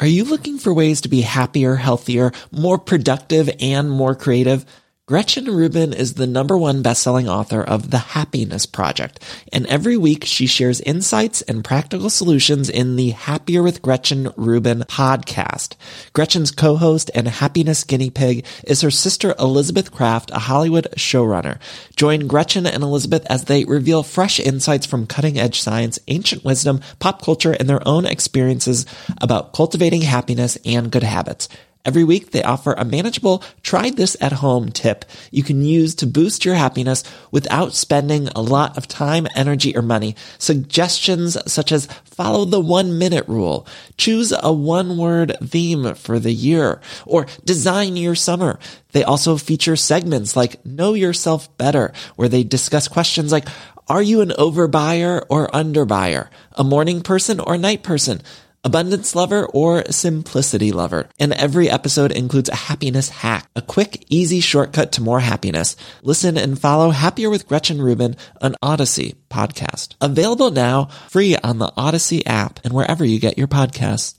Are you looking for ways to be happier, healthier, more productive, and more creative? Gretchen Rubin is the number one best-selling author of The Happiness Project, and every week she shares insights and practical solutions in the Happier with Gretchen Rubin podcast. Gretchen's co-host and happiness guinea pig is her sister Elizabeth Craft, a Hollywood showrunner. Join Gretchen and Elizabeth as they reveal fresh insights from cutting-edge science, ancient wisdom, pop culture, and their own experiences about cultivating happiness and good habits. Every week they offer a manageable try this at home tip you can use to boost your happiness without spending a lot of time, energy, or money. Suggestions such as follow the one minute rule, choose a one word theme for the year, or design your summer. They also feature segments like know yourself better, where they discuss questions like, are you an overbuyer or underbuyer? A morning person or night person? Abundance lover, or simplicity lover. And every episode includes a happiness hack, a quick, easy shortcut to more happiness. Listen and follow Happier with Gretchen Rubin, an Odyssey podcast. Available now, free on the Odyssey app and wherever you get your podcasts.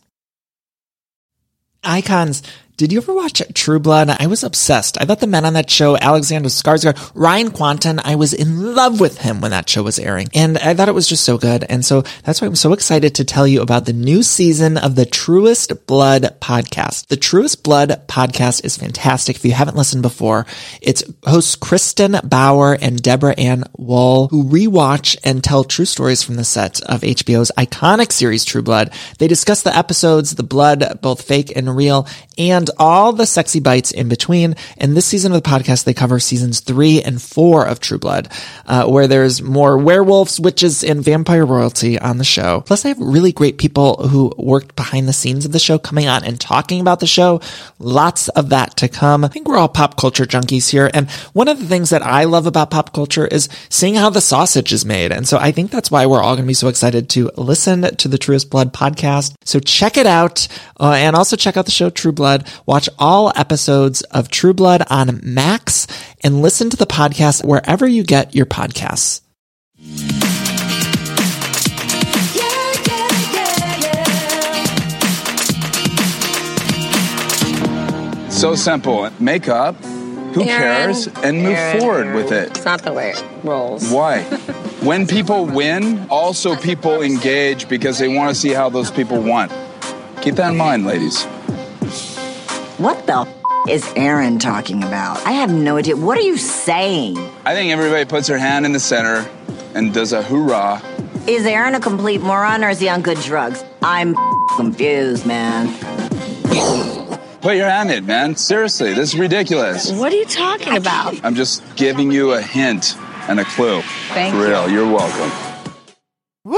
Icons. Did you ever watch True Blood? I was obsessed. I thought the men on that show, Alexander Skarsgård, Ryan Kwanten, I was in love with him when that show was airing. And I thought it was just so good. And so that's why I'm so excited to tell you about the new season of the Truest Blood podcast. The Truest Blood podcast is fantastic. If you haven't listened before, it's hosts Kristin Bauer and Deborah Ann Woll, who rewatch and tell true stories from the set of HBO's iconic series True Blood. They discuss the episodes, the blood, both fake and real, and all the sexy bites in between. And this season of the podcast, they cover seasons three and four of True Blood, uh, where there's more werewolves, witches, and vampire royalty on the show. Plus, they have really great people who worked behind the scenes of the show coming on and talking about the show. Lots of that to come. I think we're all pop culture junkies here. And one of the things that I love about pop culture is seeing how the sausage is made. And so I think that's why we're all going to be so excited to listen to the Truest Blood podcast. So check it out. Uh, and also check out the show True Blood. Watch all episodes of True Blood on Max and listen to the podcast wherever you get your podcasts. So simple. Make up. Who Aaron, cares? And move Aaron, forward Aaron. with it. It's not the way it rolls. Why? when people win, also people engage because they want to see how those people won. Keep that in mind, ladies. What the f- is Aaron talking about? I have no idea. What are you saying? I think everybody puts their hand in the center and does a hoorah. Is Aaron a complete moron or is he on good drugs? I'm f- confused, man. Put your hand in, man. Seriously, this is ridiculous. What are you talking about? I'm just giving you a hint and a clue. Thank For you. real, you're welcome. Woo!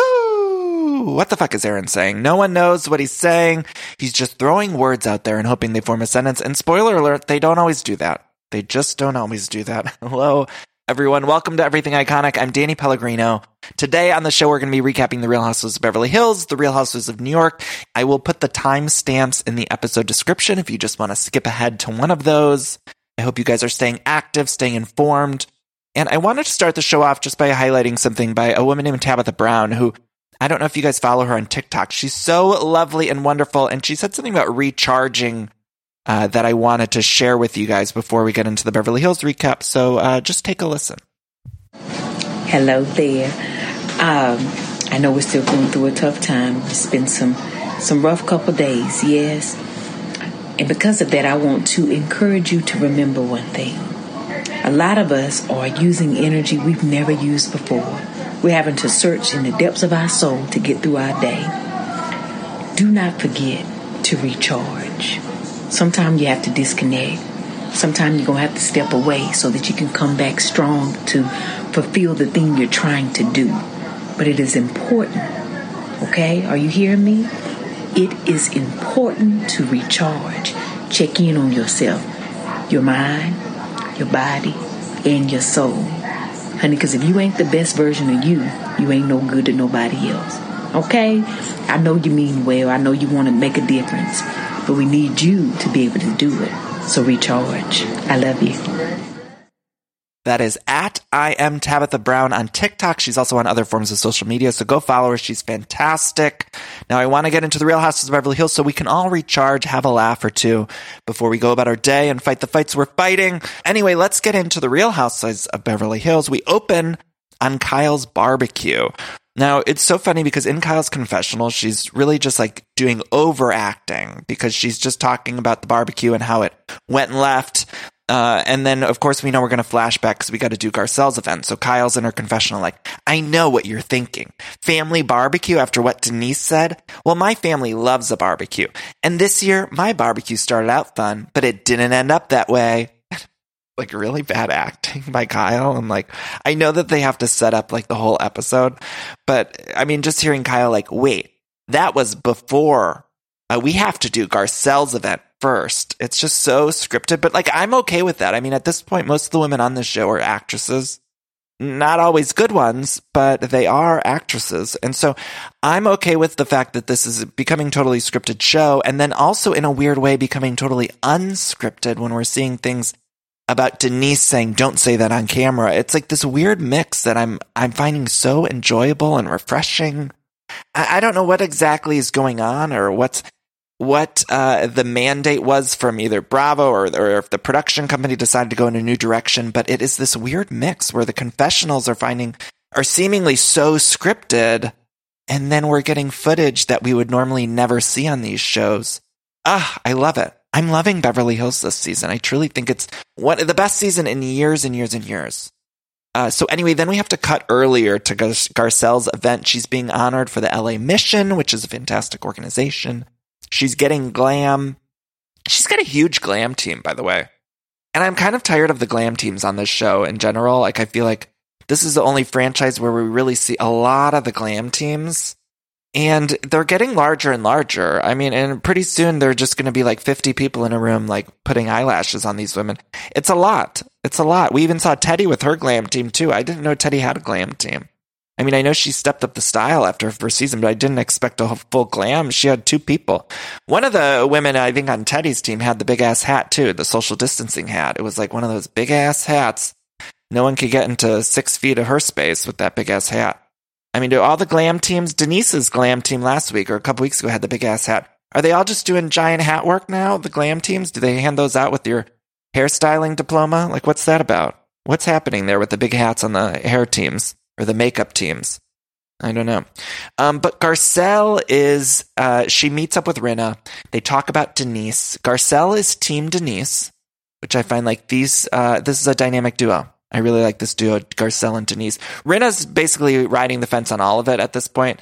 What the fuck is Aaron saying? No one knows what he's saying. He's just throwing words out there and hoping they form a sentence. And spoiler alert, they don't always do that. They just don't always do that. Hello, everyone. Welcome to Everything Iconic. I'm Danny Pellegrino. Today on the show, we're going to be recapping The Real Housewives of Beverly Hills, The Real Housewives of New York. I will put the timestamps in the episode description if you just want to skip ahead to one of those. I hope you guys are staying active, staying informed. And I wanted to start the show off just by highlighting something by a woman named Tabitha Brown, who I don't know if you guys follow her on TikTok. She's so lovely and wonderful. And she said something about recharging uh, that I wanted to share with you guys before we get into the Beverly Hills recap. So uh, just take a listen. Hello there. Um, I know we're still going through a tough time. It's been some some rough couple days, yes. And because of that, I want to encourage you to remember one thing. A lot of us are using energy we've never used before. We're having to search in the depths of our soul to get through our day. Do not forget to recharge. Sometimes you have to disconnect. Sometimes you're going to have to step away so that you can come back strong to fulfill the thing you're trying to do. But it is important, Okay? Are you hearing me? It is important to recharge. Check in on yourself, your mind, your body, and your soul. Honey, because if you ain't the best version of you, you ain't no good to nobody else. Okay? I know you mean well. I know you want to make a difference. But we need you to be able to do it. So recharge. I love you. That is at I am Tabitha Brown on TikTok. She's also on other forms of social media, so go follow her. She's fantastic. Now I want to get into the Real Houses of Beverly Hills so we can all recharge, have a laugh or two before we go about our day and fight the fights we're fighting. Anyway, let's get into the Real Houses of Beverly Hills. We open on Kyle's barbecue. Now, it's so funny because in Kyle's confessional, she's really just like doing overacting because she's just talking about the barbecue and how it went and left. Uh, and then, of course, we know we're going to flashback because we got to do Garcelle's event. So Kyle's in her confessional, like, I know what you're thinking. Family barbecue after what Denise said? Well, my family loves a barbecue. And this year, my barbecue started out fun, but it didn't end up that way. like, really bad acting by Kyle. I'm like, I know that they have to set up like the whole episode, but I mean, just hearing Kyle, like, wait, that was before uh, we have to do Garcelle's event first. It's just so scripted, but like I'm okay with that. I mean, at this point, most of the women on this show are actresses. Not always good ones, but they are actresses. And so I'm okay with the fact that this is becoming totally scripted show and then also in a weird way becoming totally unscripted when we're seeing things about Denise saying, don't say that on camera. It's like this weird mix that I'm, I'm finding so enjoyable and refreshing. I, I don't know what exactly is going on or what's, what uh, the mandate was from either Bravo or, or if the production company decided to go in a new direction, but it is this weird mix where the confessionals are finding are seemingly so scripted, and then we're getting footage that we would normally never see on these shows. Ah, I love it. I'm loving Beverly Hills this season. I truly think it's one the best season in years and years and years. Uh, so anyway, then we have to cut earlier to Gar- Garcelle's event. She's being honored for the LA Mission, which is a fantastic organization. She's getting glam. She's got a huge glam team, by the way. And I'm kind of tired of the glam teams on this show in general. Like, I feel like this is the only franchise where we really see a lot of the glam teams. And they're getting larger and larger. I mean, and pretty soon they're just going to be like 50 people in a room, like putting eyelashes on these women. It's a lot. It's a lot. We even saw Teddi with her glam team too. I didn't know Teddi had a glam team. I mean, I know she stepped up the style after her first season, but I didn't expect a full glam. She had two people. One of the women, I think, on Teddi's team had the big ass hat too, the social distancing hat. It was like one of those big ass hats. No one could get into six feet of her space with that big ass hat. I mean, do all the glam teams, Denise's glam team last week or a couple weeks ago had the big ass hat. Are they all just doing giant hat work now? The glam teams? Do they hand those out with your hairstyling diploma? Like, what's that about? What's happening there with the big hats on the hair teams? Or the makeup teams. I don't know. Um, but Garcelle is, uh, she meets up with Rinna. They talk about Denise. Garcelle is team Denise, which I find like these, uh, this is a dynamic duo. I really like this duo, Garcelle and Denise. Rinna's basically riding the fence on all of it at this point.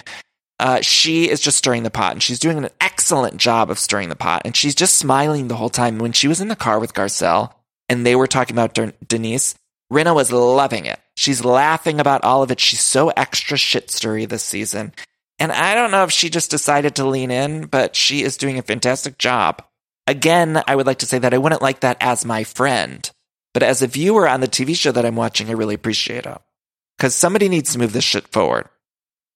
Uh, she is just stirring the pot and she's doing an excellent job of stirring the pot. And she's just smiling the whole time. When she was in the car with Garcelle and they were talking about Denise, Rinna was loving it. She's laughing about all of it. She's so extra shit stirry this season. And I don't know if she just decided to lean in, but she is doing a fantastic job. Again, I would like to say that I wouldn't like that as my friend, but as a viewer on the TV show that I'm watching, I really appreciate it. Because somebody needs to move this shit forward.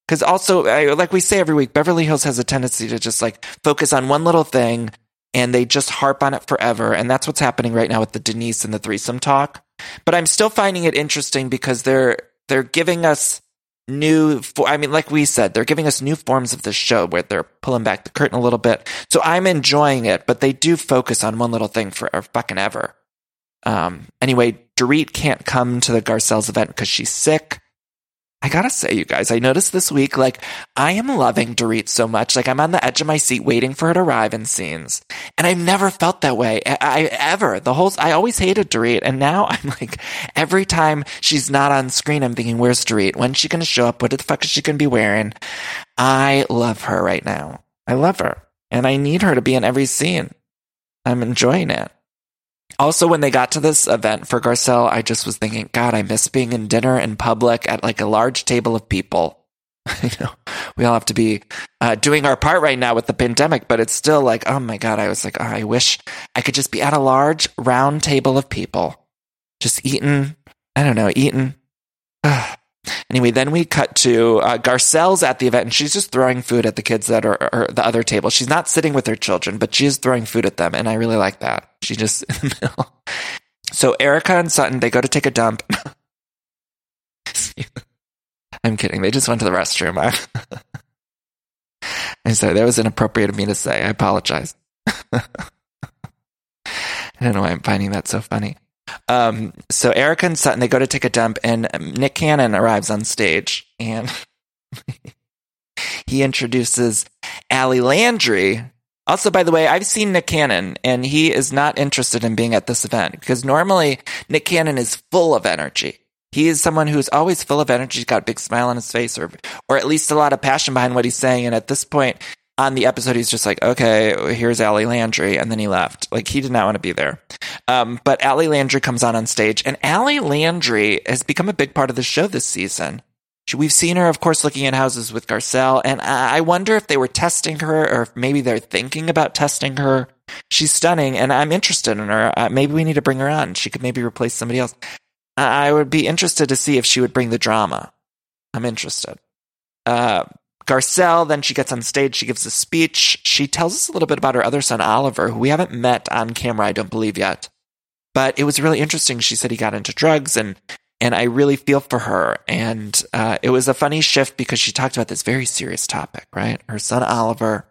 Because also, like we say every week, Beverly Hills has a tendency to just like focus on one little thing and they just harp on it forever. And that's what's happening right now with the Denise and the threesome talk. But I'm still finding it interesting because they're they're giving us new I mean like we said they're giving us new forms of the show where they're pulling back the curtain a little bit. So I'm enjoying it, but they do focus on one little thing for fucking ever. Um anyway, Dorit can't come to the Garcelle's event because she's sick. I gotta say, you guys, I noticed this week, like, I am loving Dorit so much. Like, I'm on the edge of my seat waiting for her to arrive in scenes. And I've never felt that way. I, I ever. The whole, I always hated Dorit. And now I'm like, every time she's not on screen, I'm thinking, where's Dorit? When's she gonna show up? What the fuck is she gonna be wearing? I love her right now. I love her. And I need her to be in every scene. I'm enjoying it. Also, when they got to this event for Garcelle, I just was thinking, God, I miss being in dinner in public at like a large table of people. I know we all have to be uh, doing our part right now with the pandemic, but it's still like, oh my God, I was like, oh, I wish I could just be at a large round table of people, just eating, I don't know, eating. anyway, then we cut to uh, Garcelle's at the event and she's just throwing food at the kids that are, are the other table. She's not sitting with her children, but she is throwing food at them. And I really like that. She just in the middle. So Erika and Sutton, they go to take a dump. I'm kidding. They just went to the restroom. I'm sorry. That was inappropriate of me to say. I apologize. I don't know why I'm finding that so funny. Um, so Erika and Sutton, they go to take a dump and Nick Cannon arrives on stage and he introduces Ali Landry. Also, by the way, I've seen Nick Cannon and he is not interested in being at this event because normally Nick Cannon is full of energy. He is someone who's always full of energy, he's got a big smile on his face, or or at least a lot of passion behind what he's saying. And at this point on the episode, he's just like, okay, here's Ali Landry, and then he left. Like he did not want to be there. Um, but Ali Landry comes on on stage, and Ali Landry has become a big part of the show this season. We've seen her, of course, looking at houses with Garcelle, and I wonder if they were testing her, or if maybe they're thinking about testing her. She's stunning, and I'm interested in her. Uh, maybe we need to bring her on. She could maybe replace somebody else. I would be interested to see if she would bring the drama. I'm interested. Uh, Garcelle, then she gets on stage, she gives a speech. She tells us a little bit about her other son, Oliver, who we haven't met on camera, I don't believe yet. But it was really interesting. She said he got into drugs and and I really feel for her. And uh, it was a funny shift because she talked about this very serious topic, right? Her son Oliver,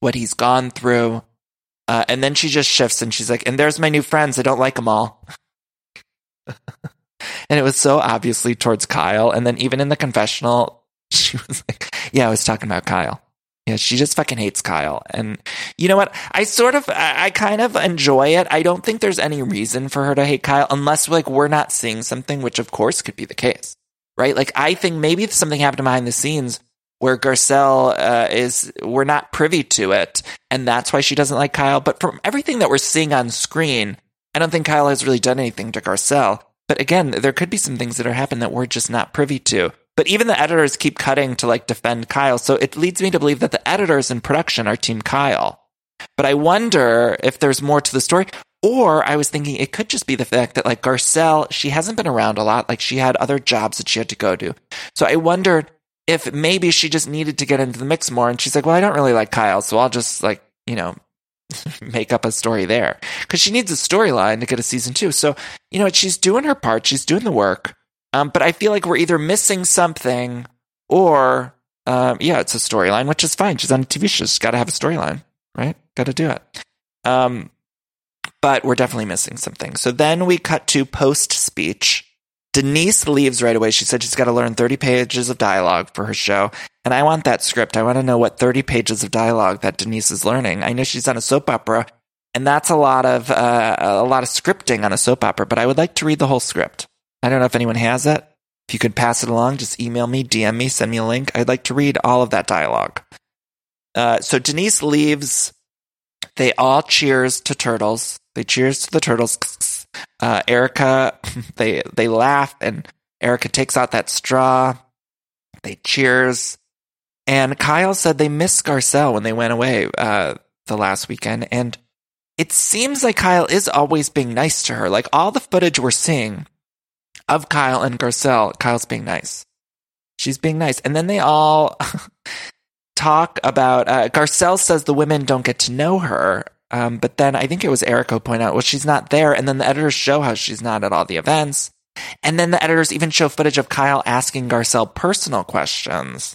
what he's gone through. Uh, and then she just shifts and she's like, and there's my new friends. I don't like them all. and it was so obviously towards Kyle. And then even in the confessional, she was like, yeah, I was talking about Kyle. Yeah, she just fucking hates Kyle. And you know what? I sort of, I, kind of enjoy it. I don't think there's any reason for her to hate Kyle unless like we're not seeing something, which of course could be the case, right? Like I think maybe something happened behind the scenes where Garcelle uh, is, we're not privy to it. And that's why she doesn't like Kyle. But from everything that we're seeing on screen, I don't think Kyle has really done anything to Garcelle. But again, there could be some things that are happening that we're just not privy to. But even the editors keep cutting to like defend Kyle. So it leads me to believe that the editors in production are team Kyle. But I wonder if there's more to the story. Or I was thinking it could just be the fact that like Garcelle, she hasn't been around a lot. Like she had other jobs that she had to go to. So I wondered if maybe she just needed to get into the mix more. And she's like, well, I don't really like Kyle. So I'll just like, you know, make up a story there because she needs a storyline to get a season two. So, you know, she's doing her part, she's doing the work. Um, but I feel like we're either missing something or, um, yeah, it's a storyline, which is fine. She's on a TV show. She's got to have a storyline, right? Got to do it. Um, but we're definitely missing something. So then we cut to post speech. Denise leaves right away. She said she's got to learn 30 pages of dialogue for her show. And I want that script. I want to know what 30 pages of dialogue that Denise is learning. I know she's on a soap opera, and that's a lot of uh, a lot of scripting on a soap opera. But I would like to read the whole script. I don't know if anyone has it. If you could pass it along, just email me, DM me, send me a link. I'd like to read all of that dialogue. Uh, so Denise leaves. They all cheers to turtles. They cheers to the turtles. Uh, Erika, they they laugh, and Erika takes out that straw. They cheers, and Kyle said they missed Garcelle when they went away uh, the last weekend, and it seems like Kyle is always being nice to her. Like all the footage we're seeing of Kyle and Garcelle, Kyle's being nice. She's being nice, and then they all talk about. Uh, Garcelle says the women don't get to know her um, but then I think it was Erika point out, well, she's not there. And then the editors show how she's not at all the events. And then the editors even show footage of Kyle asking Garcelle personal questions.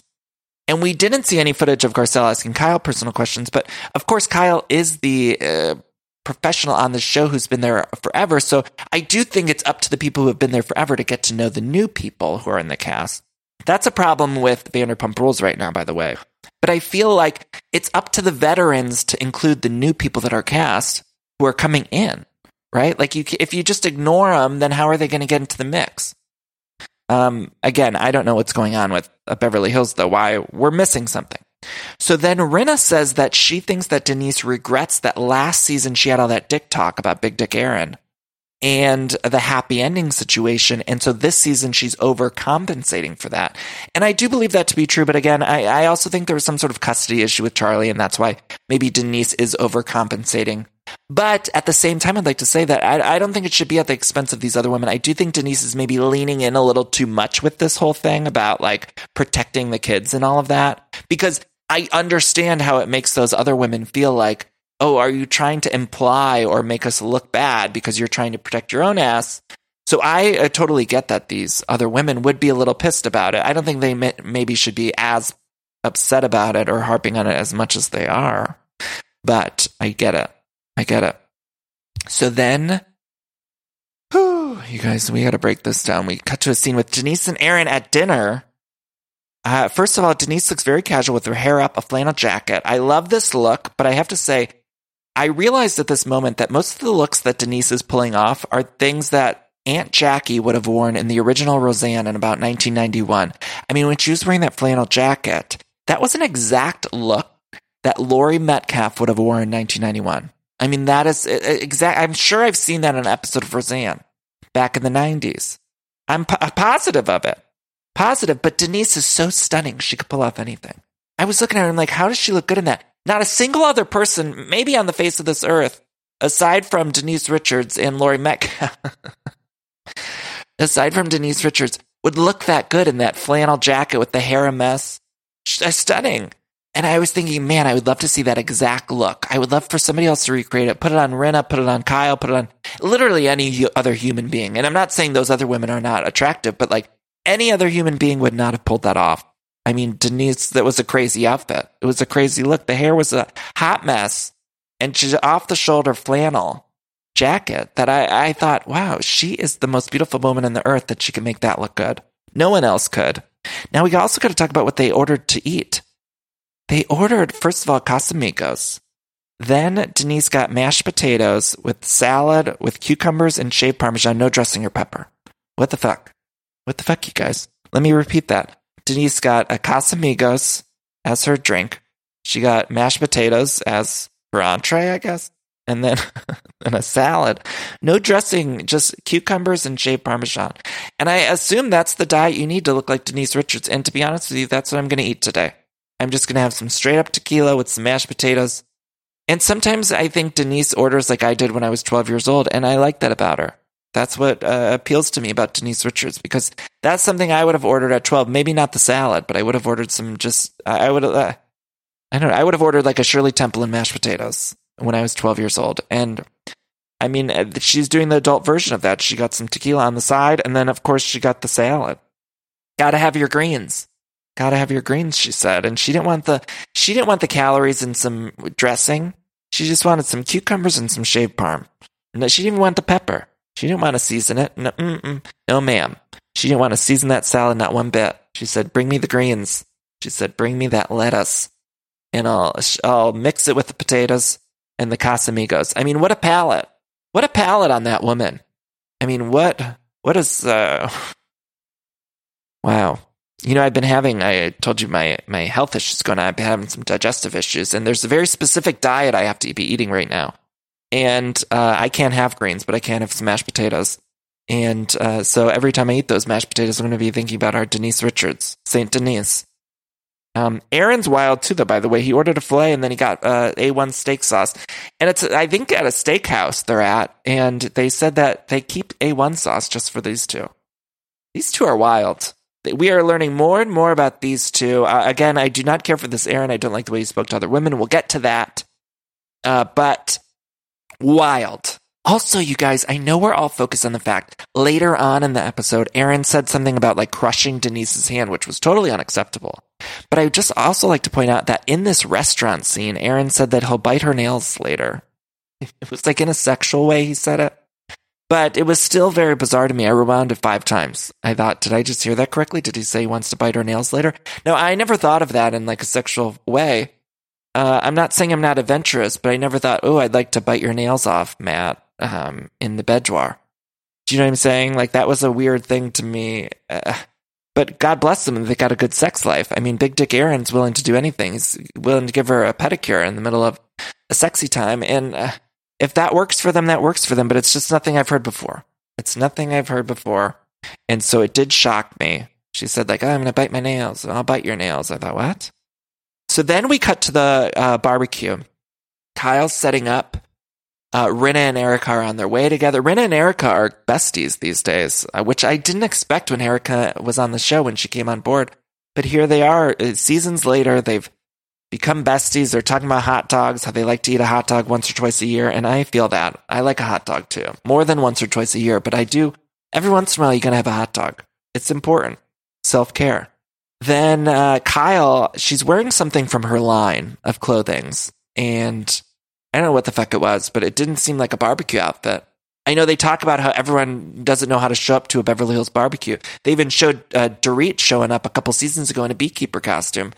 And we didn't see any footage of Garcelle asking Kyle personal questions, but of course, Kyle is the uh, professional on the show who's been there forever. So I do think it's up to the people who have been there forever to get to know the new people who are in the cast. That's a problem with Vanderpump Rules right now, by the way. But I feel like it's up to the veterans to include the new people that are cast who are coming in, right? Like you, if you just ignore them, then how are they going to get into the mix? Um, again, I don't know what's going on with uh, Beverly Hills though, why we're missing something. So then Rinna says that she thinks that Denise regrets that last season she had all that dick talk about Big Dick Aaron. and the happy ending situation. And so this season she's overcompensating for that. And I do believe that to be true. But again, I, I also think there was some sort of custody issue with Charlie. And that's why maybe Denise is overcompensating. But at the same time, I'd like to say that I, I don't think it should be at the expense of these other women. I do think Denise is maybe leaning in a little too much with this whole thing about like protecting the kids and all of that because I understand how it makes those other women feel like, oh, are you trying to imply or make us look bad because you're trying to protect your own ass? So I totally get that these other women would be a little pissed about it. I don't think they may- maybe should be as upset about it or harping on it as much as they are, but I get it. I get it. So then, whew, you guys, we got to break this down. We cut to a scene with Denise and Aaron at dinner. Uh, first of all, Denise looks very casual with her hair up, a flannel jacket. I love this look, but I have to say, I realized at this moment that most of the looks that Denise is pulling off are things that Aunt Jackie would have worn in the original Roseanne in about 1991. I mean, when she was wearing that flannel jacket, that was an exact look that Laurie Metcalf would have worn in 1991. I mean, that is exact. I'm sure I've seen that in an episode of Roseanne back in the 90s. I'm po- positive of it. Positive, but Denise is so stunning. She could pull off anything. I was looking at her and like, how does she look good in that? Not a single other person, maybe on the face of this earth, aside from Denise Richards and Laurie Metcalf, aside from Denise Richards, would look that good in that flannel jacket with the hair a mess. Uh, stunning. And I was thinking, man, I would love to see that exact look. I would love for somebody else to recreate it. Put it on Rinna, put it on Kyle, put it on literally any other human being. And I'm not saying those other women are not attractive, but like any other human being would not have pulled that off. I mean, Denise, that was a crazy outfit. It was a crazy look. The hair was a hot mess and she's off the shoulder flannel jacket that I, I thought, wow, she is the most beautiful woman in the earth that she can make that look good. No one else could. Now we also got to talk about what they ordered to eat. They ordered, first of all, Casamigos. Then Denise got mashed potatoes with salad with cucumbers and shaved parmesan, no dressing or pepper. What the fuck? What the fuck, you guys? Let me repeat that. Denise got a Casamigos as her drink. She got mashed potatoes as her entree, I guess. And then and a salad. No dressing, just cucumbers and shaved parmesan. And I assume that's the diet you need to look like Denise Richards. And to be honest with you, that's what I'm going to eat today. I'm just going to have some straight up tequila with some mashed potatoes. And sometimes I think Denise orders like I did when I was 12 years old, and I like that about her. That's what uh, appeals to me about Denise Richards because that's something I would have ordered at 12. Maybe not the salad, but I would have ordered some just, I would have, uh, I don't know, I would have ordered like a Shirley Temple and mashed potatoes when I was 12 years old. And I mean, uh, she's doing the adult version of that. She got some tequila on the side, and then of course she got the salad. Gotta have your greens. Gotta have your greens, she said. And she didn't want the, she didn't want the calories and some dressing. She just wanted some cucumbers and some shaved parm. And she didn't want the pepper. She didn't want to season it. No, no, ma'am. She didn't want to season that salad not one bit. She said, "Bring me the greens." She said, "Bring me that lettuce, and I'll I'll mix it with the potatoes and the Casamigos." I mean, what a palate! What a palate on that woman! I mean, what what is uh? Wow. You know, I've been having, I told you my, my health issues going on. I've been having some digestive issues and there's a very specific diet I have to be eating right now and uh, I can't have greens, but I can't have some mashed potatoes. And uh, so every time I eat those mashed potatoes, I'm going to be thinking about our Denise Richards, Saint Denise. Um, Aaron's wild too, though. By the way, he ordered a fillet and then he got uh, A1 steak sauce, and it's I think at a steakhouse they're at, and they said that they keep A1 sauce just for these two. These two are wild. We are learning more and more about these two. Uh, again, I do not care for this Aaron. I don't like the way he spoke to other women. We'll get to that. Uh, but wild. Also, you guys, I know we're all focused on the fact later on in the episode, Aaron said something about like crushing Denise's hand, which was totally unacceptable. But I would just also like to point out that in this restaurant scene, Aaron said that he'll bite her nails later. It was like in a sexual way he said it. But it was still very bizarre to me. I rewound it five times. I thought, did I just hear that correctly? Did he say he wants to bite her nails later? No, I never thought of that in like a sexual way. Uh, I'm not saying I'm not adventurous, but I never thought, oh, I'd like to bite your nails off, Matt, um, in the bedroir. Do you know what I'm saying? Like that was a weird thing to me. Uh, but God bless them, they got a good sex life. I mean, Big Dick Aaron's willing to do anything. He's willing to give her a pedicure in the middle of a sexy time, and uh, if that works for them, that works for them, but it's just nothing I've heard before. It's nothing I've heard before. And so it did shock me. She said, like, oh, I'm going to bite my nails. I'll bite your nails. I thought, what? So then we cut to the uh, barbecue. Kyle's setting up. Uh, and Erika are on their way together. Rinna and Erika are besties these days, uh, which I didn't expect when Erika was on the show when she came on board. But here they are, uh, seasons later. They've become besties. They're talking about hot dogs, how they like to eat a hot dog once or twice a year. And I feel that. I like a hot dog too, more than once or twice a year. But I do, every once in a while, you're going to have a hot dog. It's important. Self care. Then uh, Kyle, she's wearing something from her line of clothings. And I don't know what the fuck it was, but it didn't seem like a barbecue outfit. I know they talk about how everyone doesn't know how to show up to a Beverly Hills barbecue. They even showed uh, Dorit showing up a couple seasons ago in a beekeeper costume.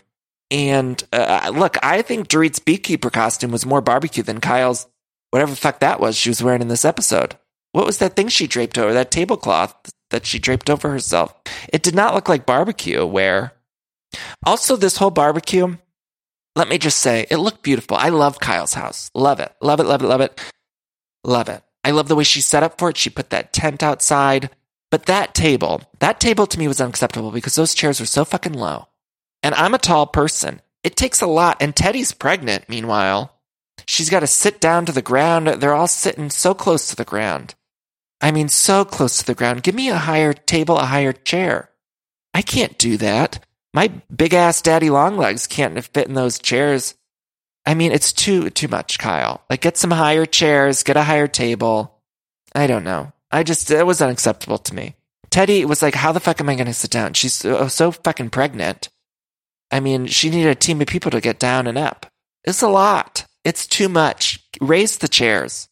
And uh, look, I think Dorit's beekeeper costume was more barbecue than Kyle's whatever the fuck that was she was wearing in this episode. What was that thing she draped over, that tablecloth that she draped over herself? It did not look like barbecue wear. Also, this whole barbecue, let me just say, it looked beautiful. I love Kyle's house. Love it. Love it, love it, love it. Love it. I love the way she set up for it. She put that tent outside. But that table, that table to me was unacceptable because those chairs were so fucking low. And I'm a tall person. It takes a lot. And Teddi's pregnant, meanwhile. She's got to sit down to the ground. They're all sitting so close to the ground. I mean, so close to the ground. Give me a higher table, a higher chair. I can't do that. My big ass daddy long legs can't fit in those chairs. I mean, it's too too much, Kyle. Like, get some higher chairs, get a higher table. I don't know. I just it was unacceptable to me. Teddi was like, "How the fuck am I going to sit down?" She's so, oh, so fucking pregnant. I mean, she needed a team of people to get down and up. It's a lot. It's too much. Raise the chairs.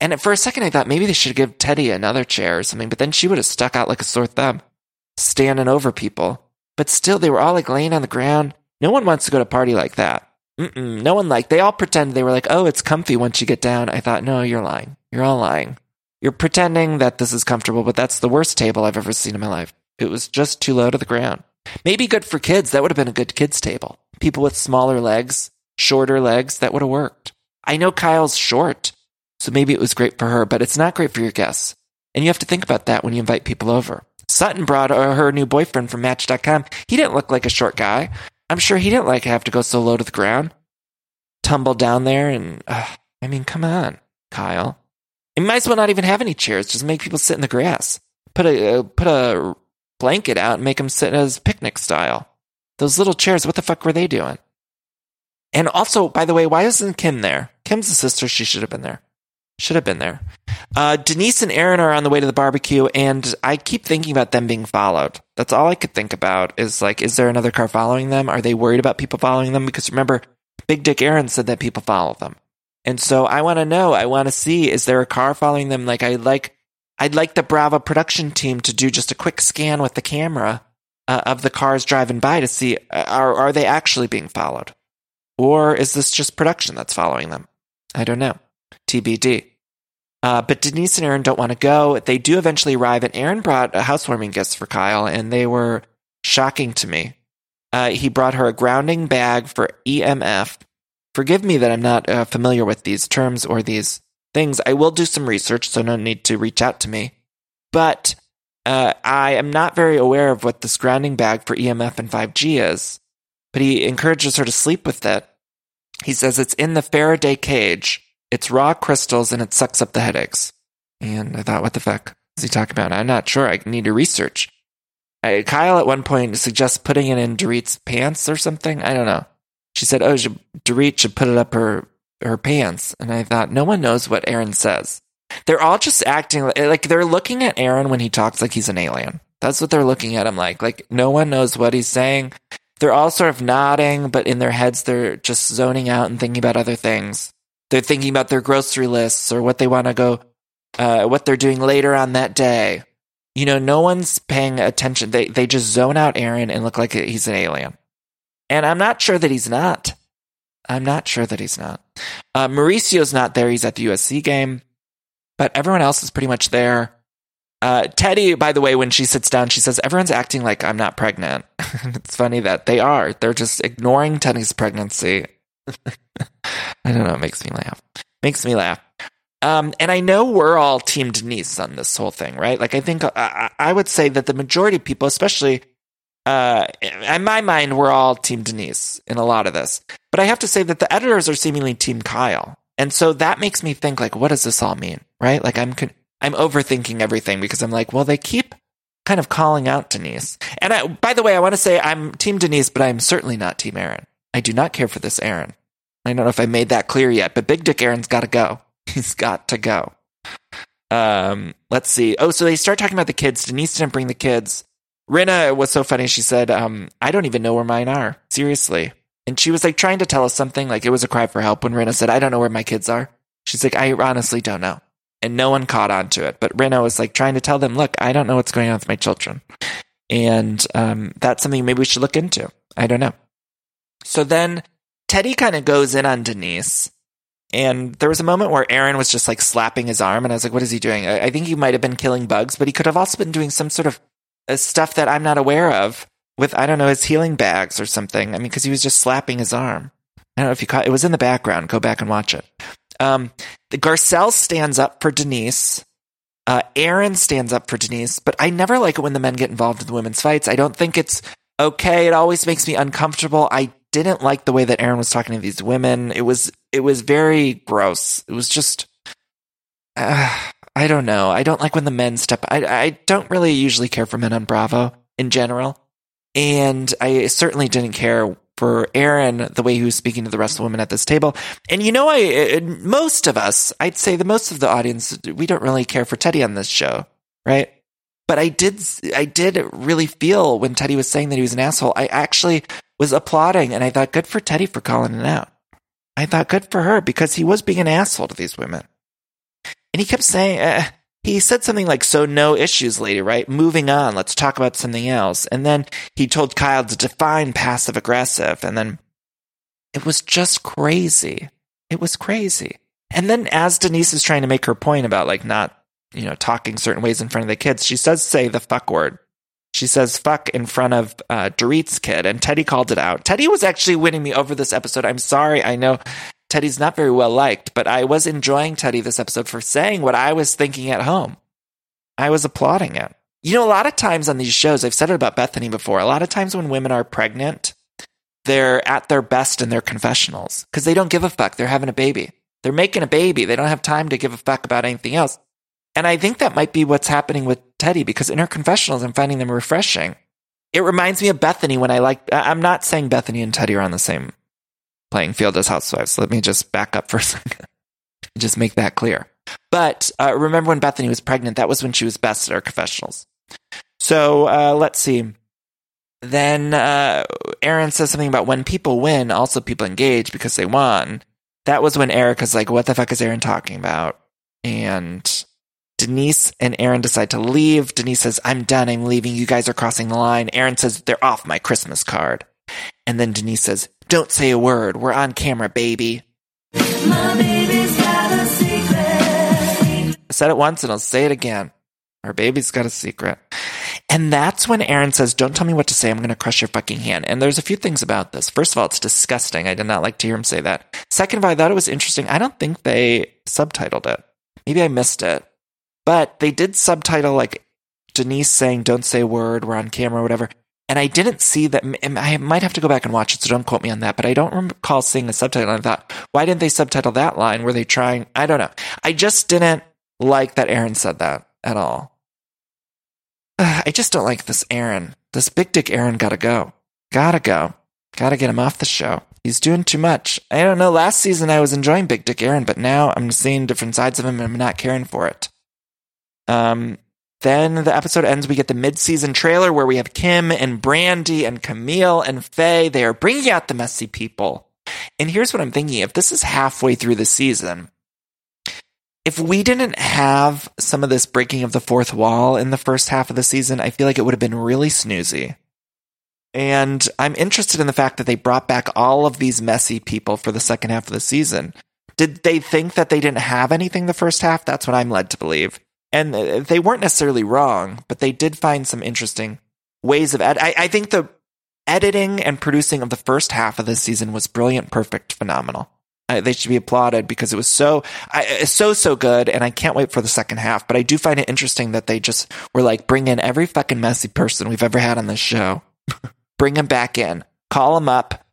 And for a second, I thought maybe they should give Teddi another chair or something, but then she would have stuck out like a sore thumb, standing over people. But still, they were all like laying on the ground. No one wants to go to a party like that. Mm-mm, no one like, they all pretend they were like, oh, it's comfy once you get down. I thought, no, you're lying. You're all lying. You're pretending that this is comfortable, but that's the worst table I've ever seen in my life. It was just too low to the ground. Maybe good for kids. That would have been a good kids table. People with smaller legs, shorter legs, that would have worked. I know Kyle's short, so maybe it was great for her, but it's not great for your guests. And you have to think about that when you invite people over. Sutton brought her new boyfriend from Match.com. He didn't look like a short guy. I'm sure he didn't like have to go so low to the ground, tumble down there, and uh, I mean, come on, Kyle. You might as well not even have any chairs. Just make people sit in the grass. Put a uh, put a blanket out and make them sit as picnic style. Those little chairs. What the fuck were they doing? And also, by the way, why isn't Kim there? Kim's the sister. She should have been there. Should have been there. Uh, Denise and Aaron are on the way to the barbecue, and I keep thinking about them being followed. That's all I could think about is like, is there another car following them? Are they worried about people following them? Because remember, Big Dick Aaron said that people follow them. And so I want to know, I want to see, is there a car following them? Like, I like, I'd like the Bravo production team to do just a quick scan with the camera uh, of the cars driving by to see, uh, are, are they actually being followed? Or is this just production that's following them? I don't know. TBD. Uh, but Denise and Aaron don't want to go. They do eventually arrive, and Aaron brought a housewarming gifts for Kyle, and they were shocking to me. Uh, he brought her a grounding bag for EMF. Forgive me that I'm not uh, familiar with these terms or these things. I will do some research, so no need to reach out to me. But uh, I am not very aware of what this grounding bag for EMF and 5G is. But he encourages her to sleep with it. He says it's in the Faraday cage it's raw crystals and it sucks up the headaches. And I thought, what the fuck is he talking about? I'm not sure. I need to research. I, Kyle at one point suggests putting it in Dorit's pants or something. I don't know. She said, oh, should, Dorit should put it up her, her pants. And I thought, no one knows what Aaron says. They're all just acting like, like they're looking at Aaron when he talks like he's an alien. That's what they're looking at him like. Like no one knows what he's saying. They're all sort of nodding, but in their heads, they're just zoning out and thinking about other things. They're thinking about their grocery lists or what they want to go, uh, what they're doing later on that day. You know, no one's paying attention. They they just zone out Aaron and look like he's an alien. And I'm not sure that he's not. I'm not sure that he's not. Uh, Mauricio's not there. He's at the USC game, but everyone else is pretty much there. Uh, Teddi, by the way, when she sits down, she says, Everyone's acting like I'm not pregnant. it's funny that they are. They're just ignoring Teddi's pregnancy I don't know. It makes me laugh. Makes me laugh. Um, and I know we're all Team Denise on this whole thing, right? Like, I think I, I would say that the majority of people, especially uh, in my mind, we're all Team Denise in a lot of this. But I have to say that the editors are seemingly Team Kyle, and so that makes me think, like, what does this all mean, right? Like, I'm I'm overthinking everything because I'm like, well, they keep kind of calling out Denise. And I, by the way, I want to say I'm Team Denise, but I'm certainly not Team Aaron. I do not care for this Aaron. I don't know if I made that clear yet, but Big Dick Aaron's got to go. He's got to go. Um, let's see. Oh, so they start talking about the kids. Denise didn't bring the kids. Rinna was so funny. She said, um, I don't even know where mine are. Seriously. And she was like trying to tell us something. Like it was a cry for help when Rinna said, I don't know where my kids are. She's like, I honestly don't know. And no one caught on to it. But Rinna was like trying to tell them, look, I don't know what's going on with my children. And um, that's something maybe we should look into. I don't know. So then Teddi kind of goes in on Denise and there was a moment where Aaron was just like slapping his arm, and I was like, what is he doing? I, I think he might have been killing bugs, but he could have also been doing some sort of uh, stuff that I'm not aware of with, I don't know, his healing bags or something. I mean, because he was just slapping his arm. I don't know if you caught it was in the background. Go back and watch it. Um, the Garcelle stands up for Denise. Uh, Aaron stands up for Denise, but I never like it when the men get involved in the women's fights. I don't think it's okay. It always makes me uncomfortable. I didn't like the way that Aaron was talking to these women. It was it was very gross. It was just uh, I don't know. I don't like when the men step. I I don't really usually care for men on Bravo in general, and I certainly didn't care for Aaron the way he was speaking to the rest of the women at this table. And you know, I most of us, I'd say the most of the audience, we don't really care for Teddi on this show, right? But I did, I did really feel when Teddi was saying that he was an asshole. I actually was applauding, and I thought, good for Teddi for calling it out. I thought, good for her because he was being an asshole to these women. And he kept saying, uh, he said something like, so no issues, lady, right? Moving on. Let's talk about something else. And then he told Kyle to define passive aggressive. And then it was just crazy. It was crazy. And then as Denise is trying to make her point about like not, you know, talking certain ways in front of the kids, she does say the fuck word. She says fuck in front of uh, Dorit's kid, and Teddi called it out. Teddi was actually winning me over this episode. I'm sorry. I know Teddi's not very well liked, but I was enjoying Teddi this episode for saying what I was thinking at home. I was applauding it. You know, a lot of times on these shows, I've said it about Bethany before, a lot of times when women are pregnant, they're at their best in their confessionals because they don't give a fuck. They're having a baby. They're making a baby. They don't have time to give a fuck about anything else. And I think that might be what's happening with Teddi because in her confessionals, I'm finding them refreshing. It reminds me of Bethany when I like, I'm not saying Bethany and Teddi are on the same playing field as housewives. Let me just back up for a second. just make that clear. But uh, remember when Bethany was pregnant? That was when she was best at her confessionals. So uh, let's see. Then uh, Aaron says something about when people win, also people engage because they won. That was when Erika's like, "What the fuck is Aaron talking about?" And Denise and Aaron decide to leave. Denise says, I'm done. I'm leaving. You guys are crossing the line. Aaron says, they're off my Christmas card. And then Denise says, don't say a word. We're on camera, baby. I said it once and I'll say it again. Our baby's got a secret. And that's when Aaron says, Don't tell me what to say. I'm going to crush your fucking hand. And there's a few things about this. First of all, it's disgusting. I did not like to hear him say that. Second of all, I thought it was interesting. I don't think they subtitled it. Maybe I missed it. But they did subtitle like Denise saying, don't say a word, we're on camera, whatever. And I didn't see that. I might have to go back and watch it, so don't quote me on that. But I don't recall seeing a subtitle. I thought, why didn't they subtitle that line? Were they trying? I don't know. I just didn't like that Aaron said that at all. I just don't like this Aaron. This big dick Aaron gotta go. Gotta go. Gotta get him off the show. He's doing too much. I don't know. Last season I was enjoying Big Dick Aaron, but now I'm seeing different sides of him and I'm not caring for it. Um, then the episode ends. We get the mid-season trailer where we have Kim and Brandi and Camille and Faye. They are bringing out the messy people. And here's what I'm thinking: if this is halfway through the season, if we didn't have some of this breaking of the fourth wall in the first half of the season, I feel like it would have been really snoozy. And I'm interested in the fact that they brought back all of these messy people for the second half of the season. Did they think that they didn't have anything the first half? That's what I'm led to believe and uh, they weren't necessarily wrong, but they did find some interesting ways of ed- I, I think the editing and producing of the first half of this season was brilliant, perfect, phenomenal. Uh, they should be applauded because it was so, I, so, so good. And I can't wait for the second half. But I do find it interesting that they just were like, bring in every fucking messy person we've ever had on this show. bring them back in, call them up.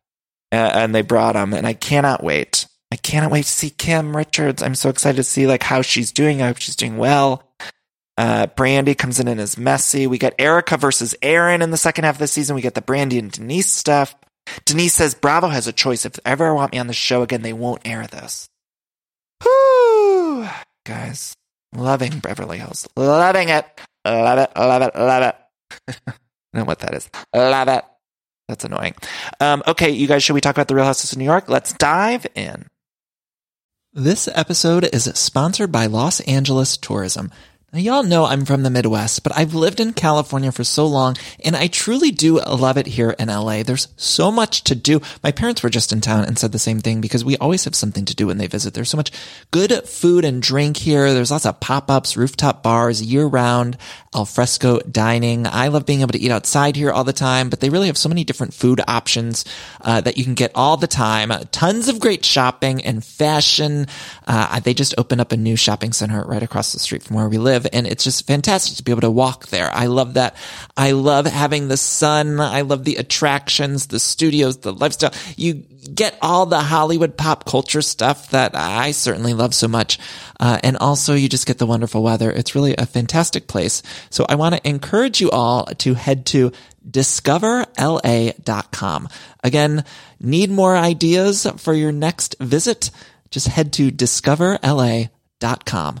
Uh, and they brought them. And I cannot wait. I cannot wait to see Kim Richards. I'm so excited to see like how she's doing. I hope she's doing well. Uh, Brandi comes in and is messy. We get Erika versus Aaron in the second half of the season. We get the Brandi and Denise stuff. Denise says Bravo has a choice. If they ever want me on the show again, they won't air this. Whoo! Guys, loving Beverly Hills. Loving it. Love it, love it, love it. I know what that is. Love it. That's annoying. Um, okay, you guys, should we talk about the Real Houses of New York? Let's dive in. This episode is sponsored by Los Angeles Tourism. Now, y'all know I'm from the Midwest, but I've lived in California for so long, and I truly do love it here in LA. There's so much to do. My parents were just in town and said the same thing because we always have something to do when they visit. There's so much good food and drink here. There's lots of pop-ups, rooftop bars, year-round, alfresco dining. I love being able to eat outside here all the time, but they really have so many different food options uh, that you can get all the time. Tons of great shopping and fashion. Uh, they just opened up a new shopping center right across the street from where we live live. And it's just fantastic to be able to walk there. I love that. I love having the sun. I love the attractions, the studios, the lifestyle. You get all the Hollywood pop culture stuff that I certainly love so much. Uh, and also you just get the wonderful weather. It's really a fantastic place. So I want to encourage you all to head to discoverla.com. Again, need more ideas for your next visit? Just head to discoverla.com.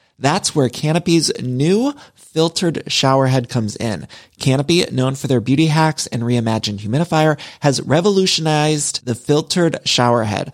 That's where Canopy's new filtered showerhead comes in. Canopy, known for their beauty hacks and reimagined humidifier, has revolutionized the filtered shower head.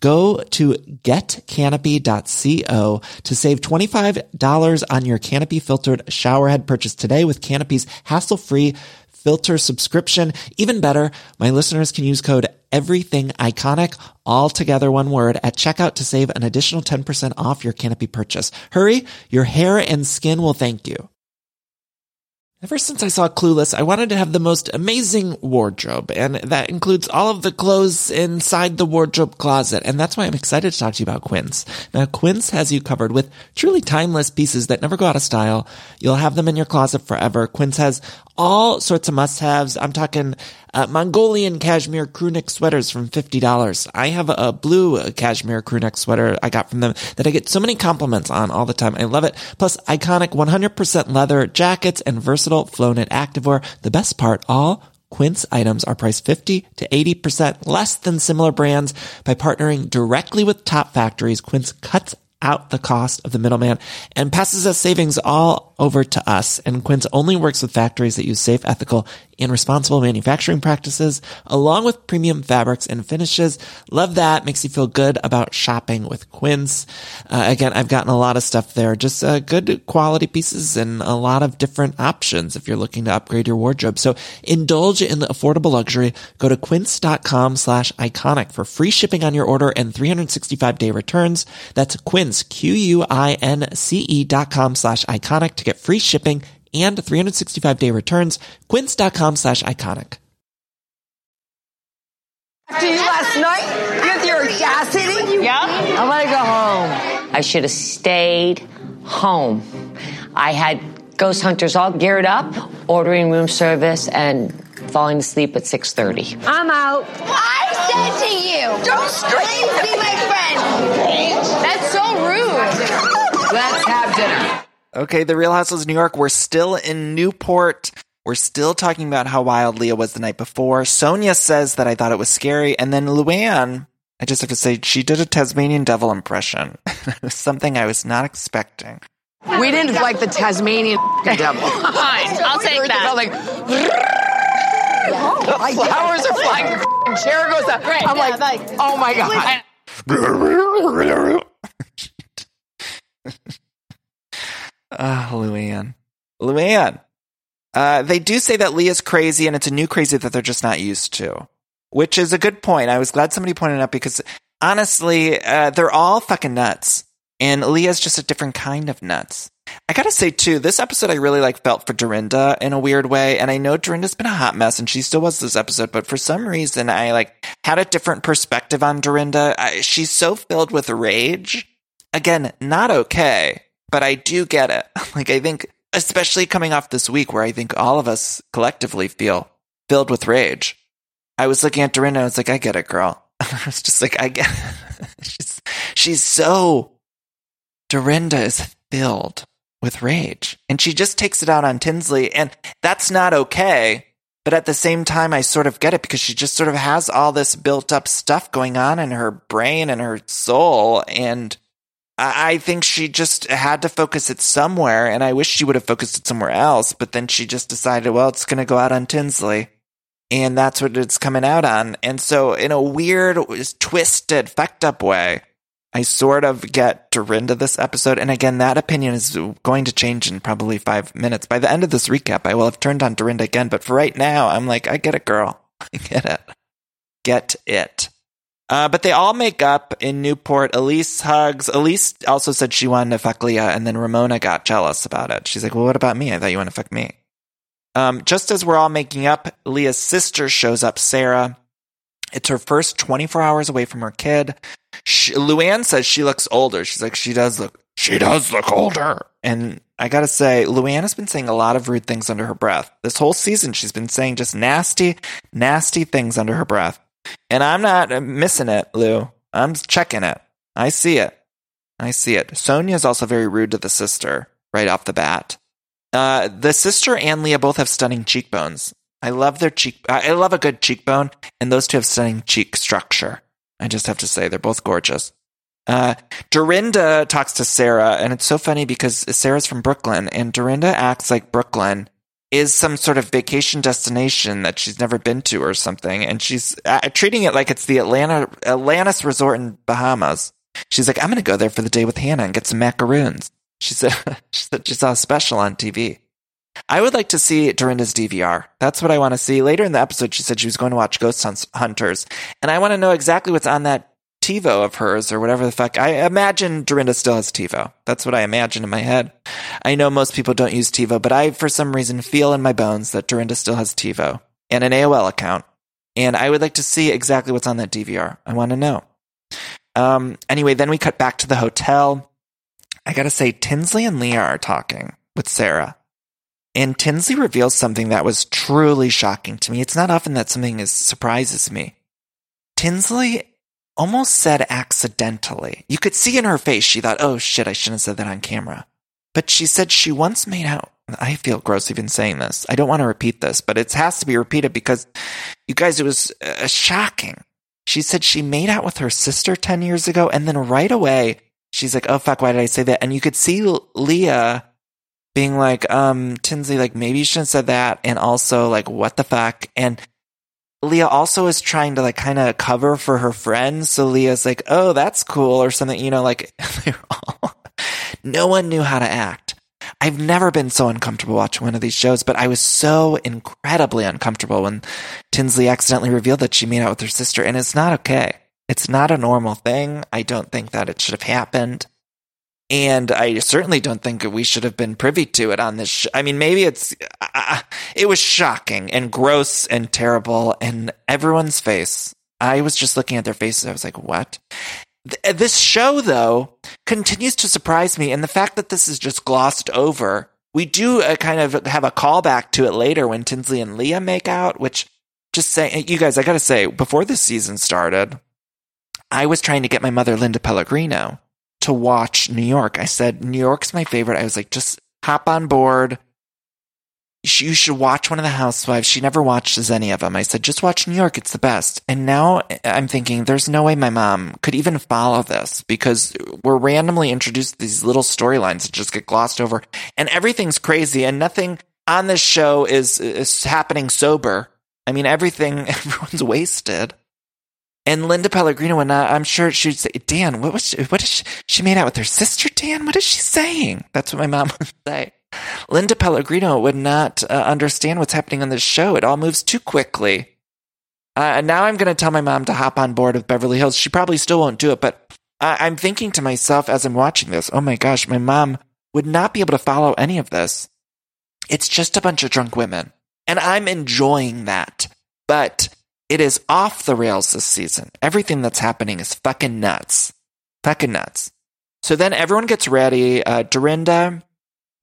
Go to getcanopy.co to save $25 on your Canopy filtered showerhead purchase today with Canopy's hassle-free filter subscription. Even better, my listeners can use code everything iconic all together one word at checkout to save an additional 10% off your Canopy purchase. Hurry, your hair and skin will thank you. Ever since I saw Clueless, I wanted to have the most amazing wardrobe, and that includes all of the clothes inside the wardrobe closet, and that's why I'm excited to talk to you about Quince. Now, Quince has you covered with truly timeless pieces that never go out of style. You'll have them in your closet forever. Quince has all sorts of must-haves. I'm talking uh, Mongolian cashmere crewneck sweaters from $50. I have a, blue cashmere crewneck sweater I got from them that I get so many compliments on all the time. I love it. Plus iconic 100% leather jackets and versatile flow knit activewear. The best part, all Quince items are priced 50 to 80% less than similar brands. By partnering directly with top factories, Quince cuts out the cost of the middleman and passes us savings all over to us. And Quince only works with factories that use safe, ethical, and responsible manufacturing practices, along with premium fabrics and finishes. Love that. Makes you feel good about shopping with Quince. Uh, again, I've gotten a lot of stuff there, just uh, good quality pieces and a lot of different options if you're looking to upgrade your wardrobe. So indulge in the affordable luxury. Go to quince.com slash iconic for free shipping on your order and 365 day returns. That's quince, Q-U-I-N-C-E dot com slash iconic to get free shipping and 365 day returns. Quince.com slash iconic. To you last night with your audacity? Yeah? I want to go home. I should have stayed home. I had ghost hunters all geared up, ordering room service and falling asleep at 6.30. I'm out. I said to you, don't scream, be my friend. That's so rude. Let's have dinner. Okay, the Real Housewives of New York. We're still in Newport. We're We're still talking about how wild Leah was the night before. Sonja says that I thought it was scary. And then Luann, I just have to say, she did a Tasmanian devil impression. something I was not expecting. We didn't like the Tasmanian devil. Fine, I'll take that. Like, the flowers are flying. The chair goes up. Right, I'm like, oh my god. Ah, Luann. Luann. Uh, they do say that Leah's crazy and it's a new crazy that they're just not used to, which is a good point. I was glad somebody pointed it out because honestly, uh, they're all fucking nuts and Leah's just a different kind of nuts. I gotta say too, this episode I really like felt for Dorinda in a weird way. And I know Dorinda's been a hot mess and she still was this episode, but for some reason I like had a different perspective on Dorinda. I, she's so filled with rage. Again, not okay, but I do get it. Like I think especially coming off this week where I think all of us collectively feel filled with rage. I was looking at Dorinda, and I was like, I get it, girl. I was just like, I get it. she's, she's so, Dorinda is filled with rage and she just takes it out on Tinsley and that's not okay. But at the same time, I sort of get it because she just sort of has all this built up stuff going on in her brain and her soul. And I think she just had to focus it somewhere, and I wish she would have focused it somewhere else. But then she just decided, well, it's going to go out on Tinsley, and that's what it's coming out on. And so, in a weird, twisted, fucked up way, I sort of get Dorinda this episode. And again, that opinion is going to change in probably five minutes. By the end of this recap, I will have turned on Dorinda again. But for right now, I'm like, I get it, girl. I get it. Get it. Uh, but they all make up in Newport. Elise hugs. Elise also said she wanted to fuck Leah, and then Ramona got jealous about it. She's like, well, what about me? I thought you wanted to fuck me. Um, just as we're all making up, Leah's sister shows up, Sarah. It's her first 24 hours away from her kid. She, Luann says she looks older. She's like, she does look, she does look older. And I gotta say, Luann has been saying a lot of rude things under her breath. This whole season, she's been saying just nasty, nasty things under her breath. And I'm not missing it, Lou. I'm checking it. I see it. I see it. Sonja is also very rude to the sister right off the bat. Uh, the sister and Leah both have stunning cheekbones. I love their cheek. I love a good cheekbone, and those two have stunning cheek structure. I just have to say they're both gorgeous. Uh, Dorinda talks to Sarah, and it's so funny because Sarah's from Brooklyn, and Dorinda acts like Brooklyn is some sort of vacation destination that she's never been to or something, and she's uh, treating it like it's the Atlanta Atlantis resort in Bahamas. She's like, I'm going to go there for the day with Hannah and get some macaroons. She said, she said she saw a special on TV. I would like to see Dorinda's DVR. That's what I want to see. Later in the episode, she said she was going to watch Ghost Hunters, and I want to know exactly what's on that TiVo of hers or whatever the fuck. I imagine Dorinda still has TiVo. That's what I imagine in my head. I know most people don't use TiVo, but I, for some reason, feel in my bones that Dorinda still has TiVo and an AOL account. And I would like to see exactly what's on that DVR. I want to know. Um, anyway, then we cut back to the hotel. I gotta say, Tinsley and Leah are talking with Sarah. And Tinsley reveals something that was truly shocking to me. It's not often that something is, surprises me. Tinsley almost said accidentally. You could see in her face, she thought, oh shit, I shouldn't have said that on camera. But she said she once made out. I feel gross even saying this. I don't want to repeat this, but it has to be repeated because you guys, it was uh, shocking. She said she made out with her sister 10 years ago. And then right away, she's like, oh fuck, why did I say that? And you could see Leah being like, um, Tinsley, like maybe you shouldn't said that. And also like, what the fuck? And Leah also is trying to like kind of cover for her friends. So Leah's like, oh, that's cool or something, you know, like all, no one knew how to act. I've never been so uncomfortable watching one of these shows, but I was so incredibly uncomfortable when Tinsley accidentally revealed that she made out with her sister and it's not okay. It's not a normal thing. I don't think that it should have happened. And I certainly don't think we should have been privy to it on this. Sh- I mean, maybe it's, uh, it was shocking and gross and terrible and everyone's face. I was just looking at their faces. I was like, what? Th- this show though continues to surprise me. And the fact that this is just glossed over, we do uh, kind of have a callback to it later when Tinsley and Leah make out, which just say, you guys, I gotta say, before this season started, I was trying to get my mother, Linda Pellegrino, to watch New York. I said, New York's my favorite. I was like, just hop on board. you should watch one of the housewives. She never watches any of them. I said, just watch New York. It's the best. And now eh, I'm thinking there's no way my mom could even follow this because we're randomly introduced these little storylines that just get glossed over and everything's crazy and nothing on this show is, is happening sober. I mean, everything, everyone's wasted. And Linda Pellegrino, and I'm sure she'd say, Dan, what was what is she, she made out with her sister, Dan? What is she saying? That's what my mom would say. Linda Pellegrino would not uh, understand what's happening on this show. It all moves too quickly. Uh, and now I'm going to tell my mom to hop on board with Beverly Hills. She probably still won't do it, but I- I'm thinking to myself as I'm watching this, oh my gosh, my mom would not be able to follow any of this. It's just a bunch of drunk women. And I'm enjoying that. But it is off the rails this season. Everything that's happening is fucking nuts. Fucking nuts. So then everyone gets ready. Uh, Dorinda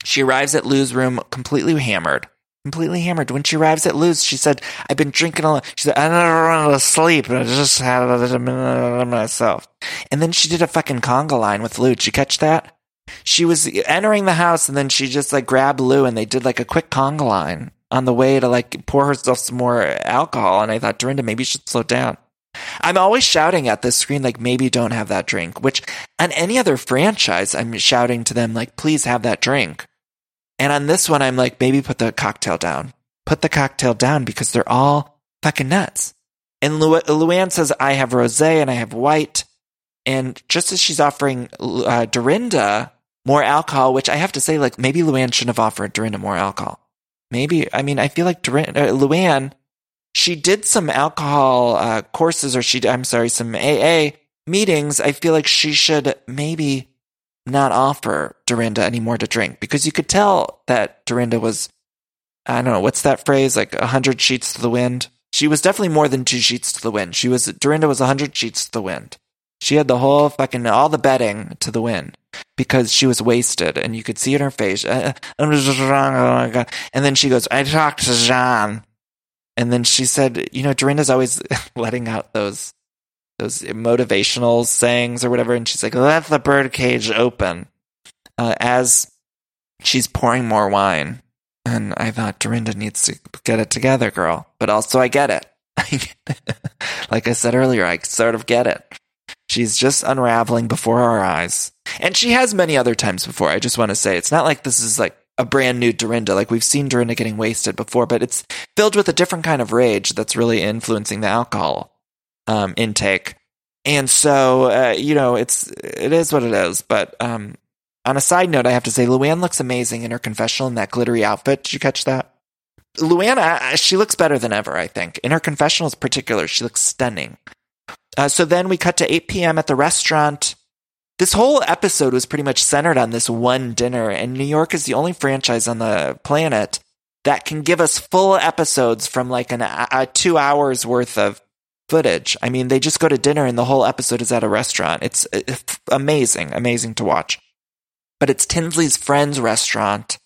she arrives at Lou's room completely hammered. Completely hammered. When she arrives at Lou's, she said, I've been drinking a lot. She said, I never run to sleep. I just had a minute myself. And then she did a fucking conga line with Lou. Did you catch that? She was entering the house and then she just like grabbed Lou and they did like a quick conga line on the way to like pour herself some more alcohol. And I thought, Dorinda, maybe you should slow down. I'm always shouting at this screen, like, maybe don't have that drink, which on any other franchise, I'm shouting to them, like, please have that drink. And on this one, I'm like, maybe put the cocktail down. Put the cocktail down because they're all fucking nuts. And Lu- Luann says, I have rose and I have white. And just as she's offering uh, Dorinda more alcohol, which I have to say, like, maybe Luann shouldn't have offered Dorinda more alcohol. Maybe, I mean, I feel like Dorinda, uh, Luann she did some alcohol uh, courses, or she, I'm sorry, some AA meetings. I feel like she should maybe not offer Dorinda any more to drink because you could tell that Dorinda was, I don't know, what's that phrase? Like a hundred sheets to the wind. She was definitely more than two sheets to the wind. She was, Dorinda was a hundred sheets to the wind. She had the whole fucking, all the bedding to the wind because she was wasted and you could see it in her face, uh, God. And then she goes, I talked to John and then she said, you know, Dorinda's always letting out those those motivational sayings or whatever, and she's like, "Let the birdcage open," uh, as she's pouring more wine. And I thought Dorinda needs to get it together, girl. But also, I get it. like I said earlier, I sort of get it. She's just unraveling before our eyes. And she has many other times before. I just want to say it's not like this is like a brand new Dorinda. Like we've seen Dorinda getting wasted before, but it's filled with a different kind of rage that's really influencing the alcohol um, intake. And so, uh, you know, it's it is what it is. But um, on a side note, I have to say, Luann looks amazing in her confessional in that glittery outfit. Did you catch that? Luann, she looks better than ever. I think in her confessionals, particular, she looks stunning. Uh, so then we cut to 8 p.m. at the restaurant. This whole episode was pretty much centered on this one dinner, and New York is the only franchise on the planet that can give us full episodes from like an, a two hours worth of footage. I mean, they just go to dinner and the whole episode is at a restaurant. It's, it's amazing, amazing to watch. But it's Tinsley's friend's restaurant.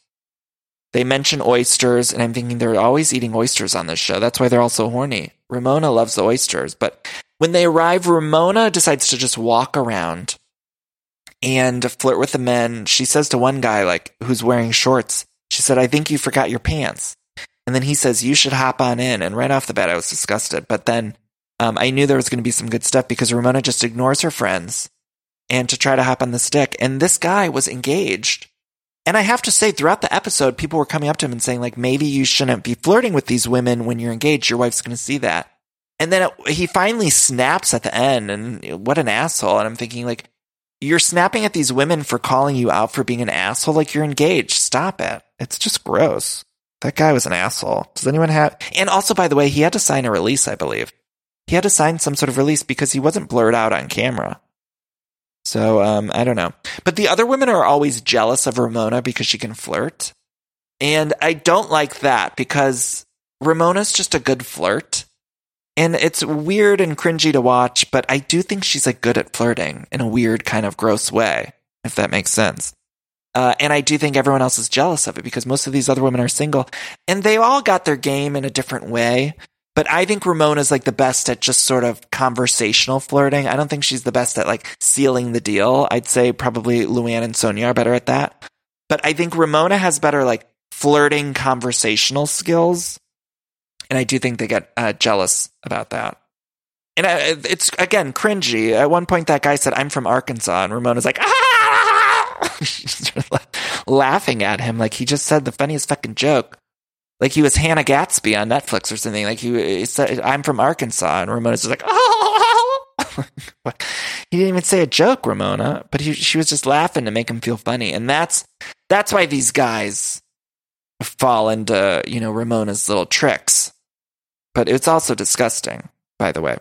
They mention oysters, and I'm thinking they're always eating oysters on this show. That's why they're all so horny. Ramona loves the oysters, but when they arrive, Ramona decides to just walk around and flirt with the men. She says to one guy, like, who's wearing shorts, she said, I think you forgot your pants. And then he says, you should hop on in. And right off the bat, I was disgusted. But then um, I knew there was going to be some good stuff because Ramona just ignores her friends and to try to hop on the stick. And this guy was engaged. And I have to say, throughout the episode, people were coming up to him and saying, like, maybe you shouldn't be flirting with these women when you're engaged. Your wife's going to see that. And then it, he finally snaps at the end, and what an asshole. And I'm thinking, like, you're snapping at these women for calling you out for being an asshole like you're engaged. Stop it. It's just gross. That guy was an asshole. Does anyone have, and also, by the way, he had to sign a release, I believe. He had to sign some sort of release because he wasn't blurred out on camera. So, um, I don't know. But the other women are always jealous of Ramona because she can flirt. And I don't like that because Ramona's just a good flirt. And it's weird and cringy to watch, but I do think she's like good at flirting in a weird kind of gross way, if that makes sense. Uh, and I do think everyone else is jealous of it because most of these other women are single and they all got their game in a different way. But I think Ramona's like the best at just sort of conversational flirting. I don't think she's the best at like sealing the deal. I'd say probably Luann and Sonja are better at that. But I think Ramona has better like flirting conversational skills. And I do think they get uh, jealous about that. And I, it's again cringy. At one point, that guy said, "I'm from Arkansas," and Ramona's like, "Ah!" laughing at him like he just said the funniest fucking joke. Like he was Hannah Gadsby on Netflix or something. Like he, he said, "I'm from Arkansas," and Ramona's just like, "Oh." he didn't even say a joke, Ramona, but he, she was just laughing to make him feel funny, and that's that's why these guys fall into you know Ramona's little tricks. But it's also disgusting, by the way.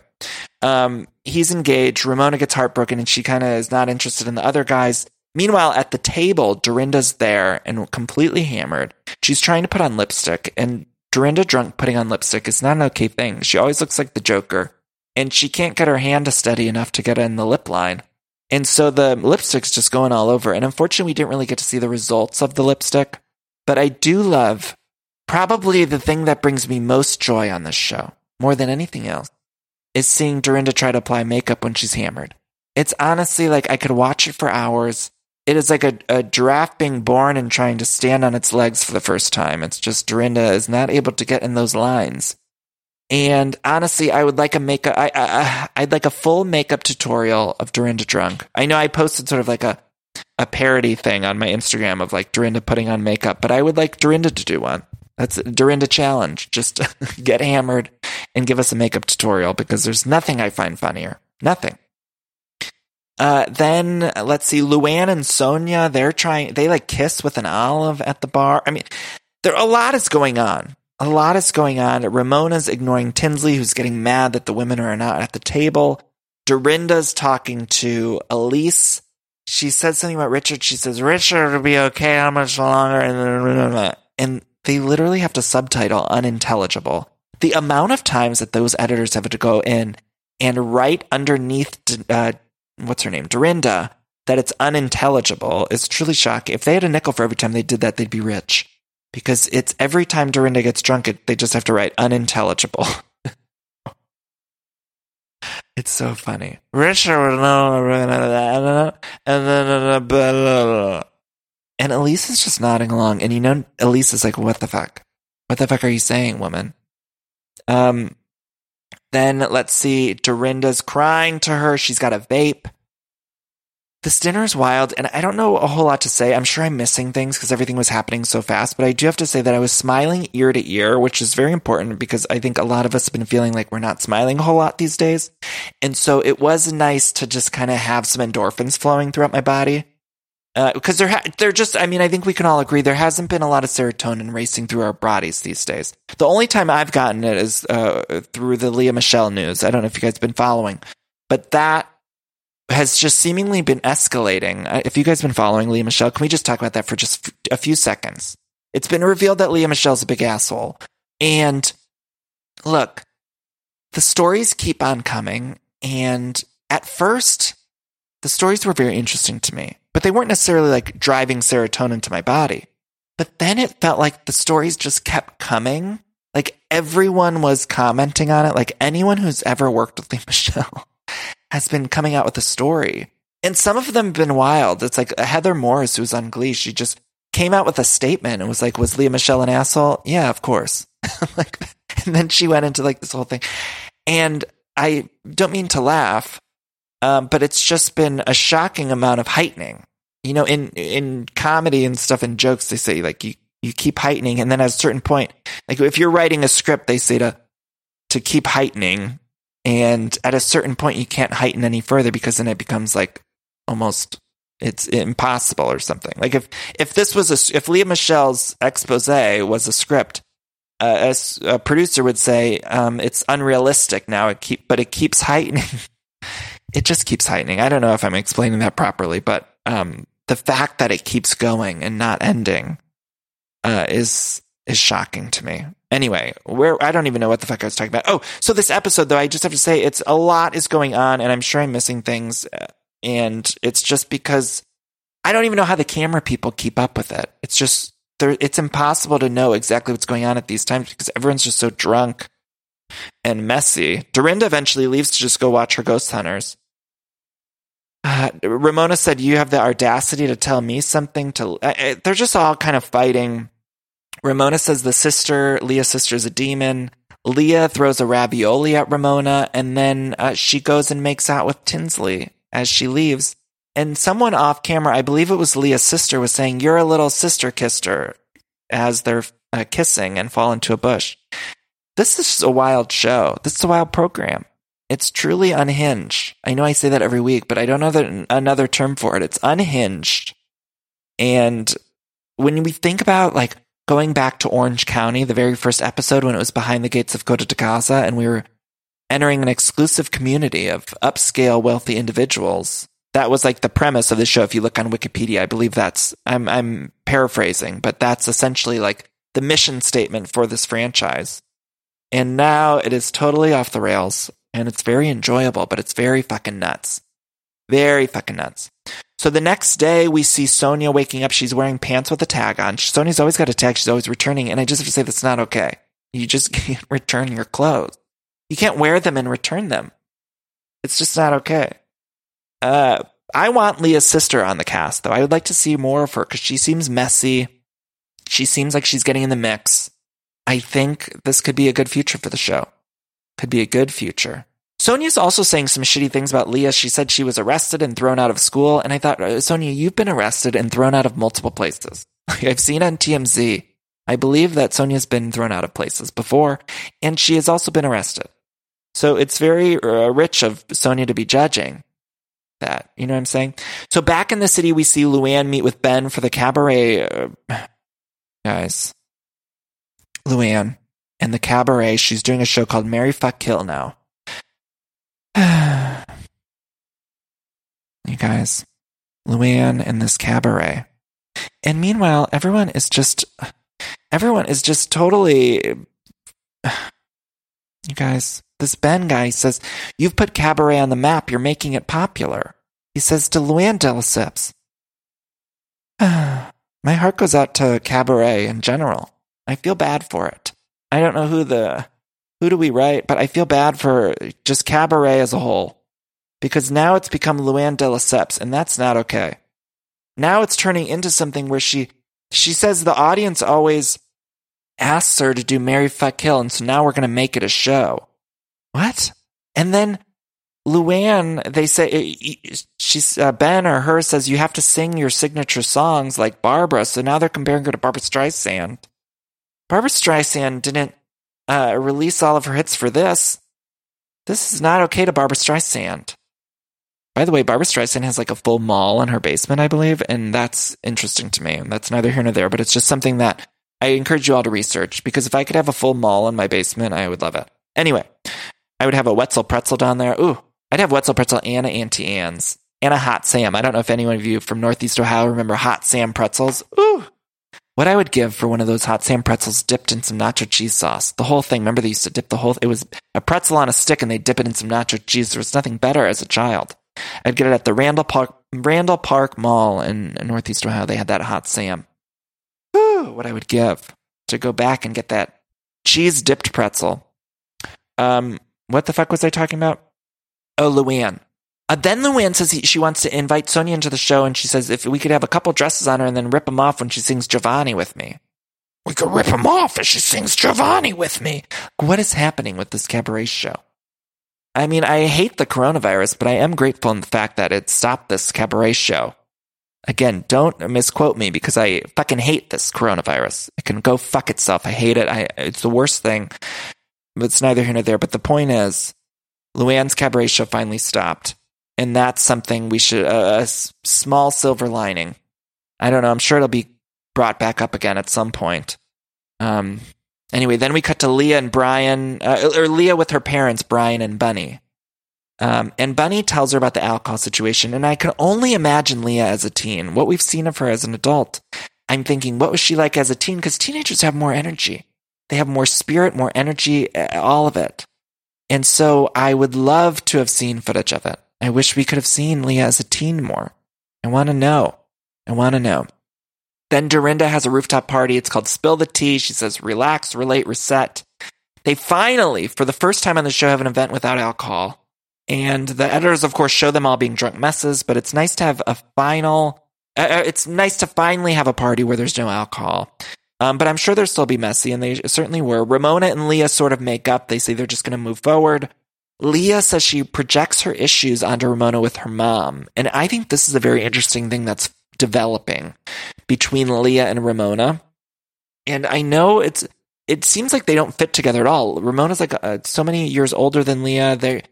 Um, he's engaged. Ramona gets heartbroken, and she kind of is not interested in the other guys. Meanwhile, at the table, Dorinda's there and completely hammered. She's trying to put on lipstick, and Dorinda drunk putting on lipstick is not an okay thing. She always looks like the Joker, and she can't get her hand to steady enough to get in the lip line. And so the lipstick's just going all over. And unfortunately, we didn't really get to see the results of the lipstick. But I do love probably the thing that brings me most joy on this show, more than anything else, is seeing Dorinda try to apply makeup when she's hammered. It's honestly like I could watch it for hours. It is like a, a giraffe being born and trying to stand on its legs for the first time. It's just Dorinda is not able to get in those lines. And honestly, I would like a makeup. I, I I'd like a full makeup tutorial of Dorinda drunk. I know I posted sort of like a a parody thing on my Instagram of like Dorinda putting on makeup, but I would like Dorinda to do one. That's a Dorinda challenge. Just get hammered and give us a makeup tutorial because there's nothing I find funnier. Nothing. Uh, then let's see, Luann and Sonja, they're trying, they like kiss with an olive at the bar. I mean, there a lot is going on. A lot is going on. Ramona's ignoring Tinsley, who's getting mad that the women are not at the table. Dorinda's talking to Elise. She said something about Richard. She says, Richard will be okay. How much longer? And, and they literally have to subtitle unintelligible. The amount of times that those editors have to go in and write underneath uh, what's her name, Dorinda, that it's unintelligible is truly shocking. If they had a nickel for every time they did that, they'd be rich. Because it's every time Dorinda gets drunk, it, they just have to write unintelligible. it's so funny. Richard, and then, and Elise is just nodding along. And you know, Elise is like, what the fuck? What the fuck are you saying, woman? Um, then let's see, Dorinda's crying to her. She's got a vape. This dinner is wild, and I don't know a whole lot to say. I'm sure I'm missing things because everything was happening so fast, but I do have to say that I was smiling ear to ear, which is very important because I think a lot of us have been feeling like we're not smiling a whole lot these days. And so it was nice to just kind of have some endorphins flowing throughout my body. Because uh, there, ha- there just, I mean, I think we can all agree there hasn't been a lot of serotonin racing through our bodies these days. The only time I've gotten it is uh, through the Lea Michele news. I don't know if you guys have been following, but that has just seemingly been escalating. Uh, if you guys have been following Lea Michele, can we just talk about that for just a few seconds? It's been revealed that Lea Michele's a big asshole. And look, the stories keep on coming. And at first, the stories were very interesting to me, but they weren't necessarily like driving serotonin to my body. But then it felt like the stories just kept coming. Like everyone was commenting on it. Like anyone who's ever worked with Lea Michelle has been coming out with a story. And some of them have been wild. It's like uh, Heather Morris, who's on Glee, she just came out with a statement and was like, Was Lea Michele an asshole? Yeah, of course. like, and then she went into like this whole thing. And I don't mean to laugh, um, but it's just been a shocking amount of heightening. You know, in in comedy and stuff and jokes, they say like you you keep heightening, and then at a certain point, like if you're writing a script, they say to to keep heightening and at a certain point, you can't heighten any further because then it becomes like almost it's impossible or something. Like if if this was a if Lea Michele's expose was a script, uh, a, a, producer would say um, it's unrealistic now. It keep but it keeps heightening. it just keeps heightening. I don't know if I'm explaining that properly, but um, the fact that it keeps going and not ending uh, is is shocking to me. Anyway, where I don't even know what the fuck I was talking about. Oh, so this episode though, I just have to say it's a lot is going on, and I'm sure I'm missing things, uh, and it's just because I don't even know how the camera people keep up with it. It's just it's impossible to know exactly what's going on at these times because everyone's just so drunk and messy. Dorinda eventually leaves to just go watch her ghost hunters. Uh, Ramona said, "You have the audacity to tell me something." To they're just all kind of fighting Ramona says the sister, Leah's sister, is a demon. Leah throws a ravioli at Ramona, and then uh, she goes and makes out with Tinsley as she leaves. And someone off camera, I believe it was Leah's sister, was saying, You're a little sister kissed her as they're uh, kissing and fall into a bush. This is a wild show. This is a wild program. It's truly unhinged. I know I say that every week, but I don't know that another term for it. It's unhinged. And when we think about like going back to Orange County, the very first episode when it was behind the gates of Coto de Caza and we were entering an exclusive community of upscale wealthy individuals. That was like the premise of the show. If you look on Wikipedia, I believe that's, I'm, I'm paraphrasing, but that's essentially like the mission statement for this franchise. And now it is totally off the rails and it's very enjoyable, but it's very fucking nuts. Very fucking nuts. So the next day, we see Sonja waking up. She's wearing pants with a tag on. Sonja's always got a tag. She's always returning. And I just have to say that's not okay. You just can't return your clothes. You can't wear them and return them. It's just not okay. Uh, I want Leah's sister on the cast, though. I would like to see more of her because she seems messy. She seems like she's getting in the mix. I think this could be a good future for the show. Could be a good future. Sonja's also saying some shitty things about Leah. She said she was arrested and thrown out of school. And I thought, uh, Sonja, you've been arrested and thrown out of multiple places. I've seen on TMZ. I believe that Sonja's been thrown out of places before, and she has also been arrested. So it's very uh, rich of Sonja to be judging that. You know what I'm saying? So back in the city, we see Luann meet with Ben for the cabaret. Uh, guys, Luann and the cabaret. She's doing a show called Mary Fuck Kill now. you guys, Luann and this cabaret. And meanwhile, everyone is just, everyone is just totally, you guys, this Ben guy says, You've put cabaret on the map, you're making it popular. He says to Luann de Lesseps. My heart goes out to cabaret in general. I feel bad for it. I don't know who the who do we write, but I feel bad for just cabaret as a whole. Because now it's become Luann de Lesseps, and that's not okay. Now it's turning into something where she she says the audience always asks her to do Mary Fuck Kill, and so now we're gonna make it a show. What? And then Luann, they say she's uh, Ben or her says you have to sing your signature songs like Barbra. So now they're comparing her to Barbra Streisand. Barbra Streisand didn't uh, release all of her hits for this. This is not okay to Barbra Streisand. By the way, Barbra Streisand has like a full mall in her basement, I believe, and that's interesting to me. And that's neither here nor there, but it's just something that I encourage you all to research because if I could have a full mall in my basement, I would love it. Anyway, I would have a Wetzel pretzel down there. Ooh, I'd have Wetzel pretzel and a Auntie Anne's and a Hot Sam. I don't know if anyone of you from Northeast Ohio remember Hot Sam pretzels. Ooh, what I would give for one of those Hot Sam pretzels dipped in some nacho cheese sauce. The whole thing. Remember they used to dip the whole. It was a pretzel on a stick and they dip it in some nacho cheese. There was nothing better as a child. I'd get it at the Randall Park Randall Park Mall in, in Northeast Ohio. They had that Hot Sam. Ooh, what I would give to go back and get that cheese dipped pretzel. Um, what the fuck was I talking about? Oh, Luann. Uh, then Luann says he, she wants to invite Sonja into the show, and she says if we could have a couple dresses on her and then rip them off when she sings Giovanni with me. We could rip them off as she sings Giovanni with me. What is happening with this cabaret show? I mean, I hate the coronavirus, but I am grateful in the fact that it stopped this cabaret show. Again, don't misquote me because I fucking hate this coronavirus. It can go fuck itself. I hate it. I, it's the worst thing. But it's neither here nor there. But the point is, Luann's cabaret show finally stopped. And that's something we should, uh, a small silver lining. I don't know. I'm sure it'll be brought back up again at some point. Um, anyway, then we cut to Leah and Brian, uh, or Leah with her parents, Brian and Bunny. Um, and Bunny tells her about the alcohol situation. And I can only imagine Leah as a teen, what we've seen of her as an adult. I'm thinking, what was she like as a teen? Because teenagers have more energy. They have more spirit, more energy, all of it. And so I would love to have seen footage of it. I wish we could have seen Leah as a teen more. I want to know. I want to know. Then Dorinda has a rooftop party. It's called Spill the Tea. She says, relax, relate, reset. They finally, for the first time on the show, have an event without alcohol. And the editors, of course, show them all being drunk messes, but it's nice to have a final, uh, uh it's nice to finally have a party where there's no alcohol. Um, but I'm sure they'll still be messy, and they certainly were. Ramona and Leah sort of make up. They say they're just going to move forward. Leah says she projects her issues onto Ramona with her mom. And I think this is a very interesting thing that's developing between Leah and Ramona. And I know it's, it seems like they don't fit together at all. Ramona's like uh, so many years older than Leah. They,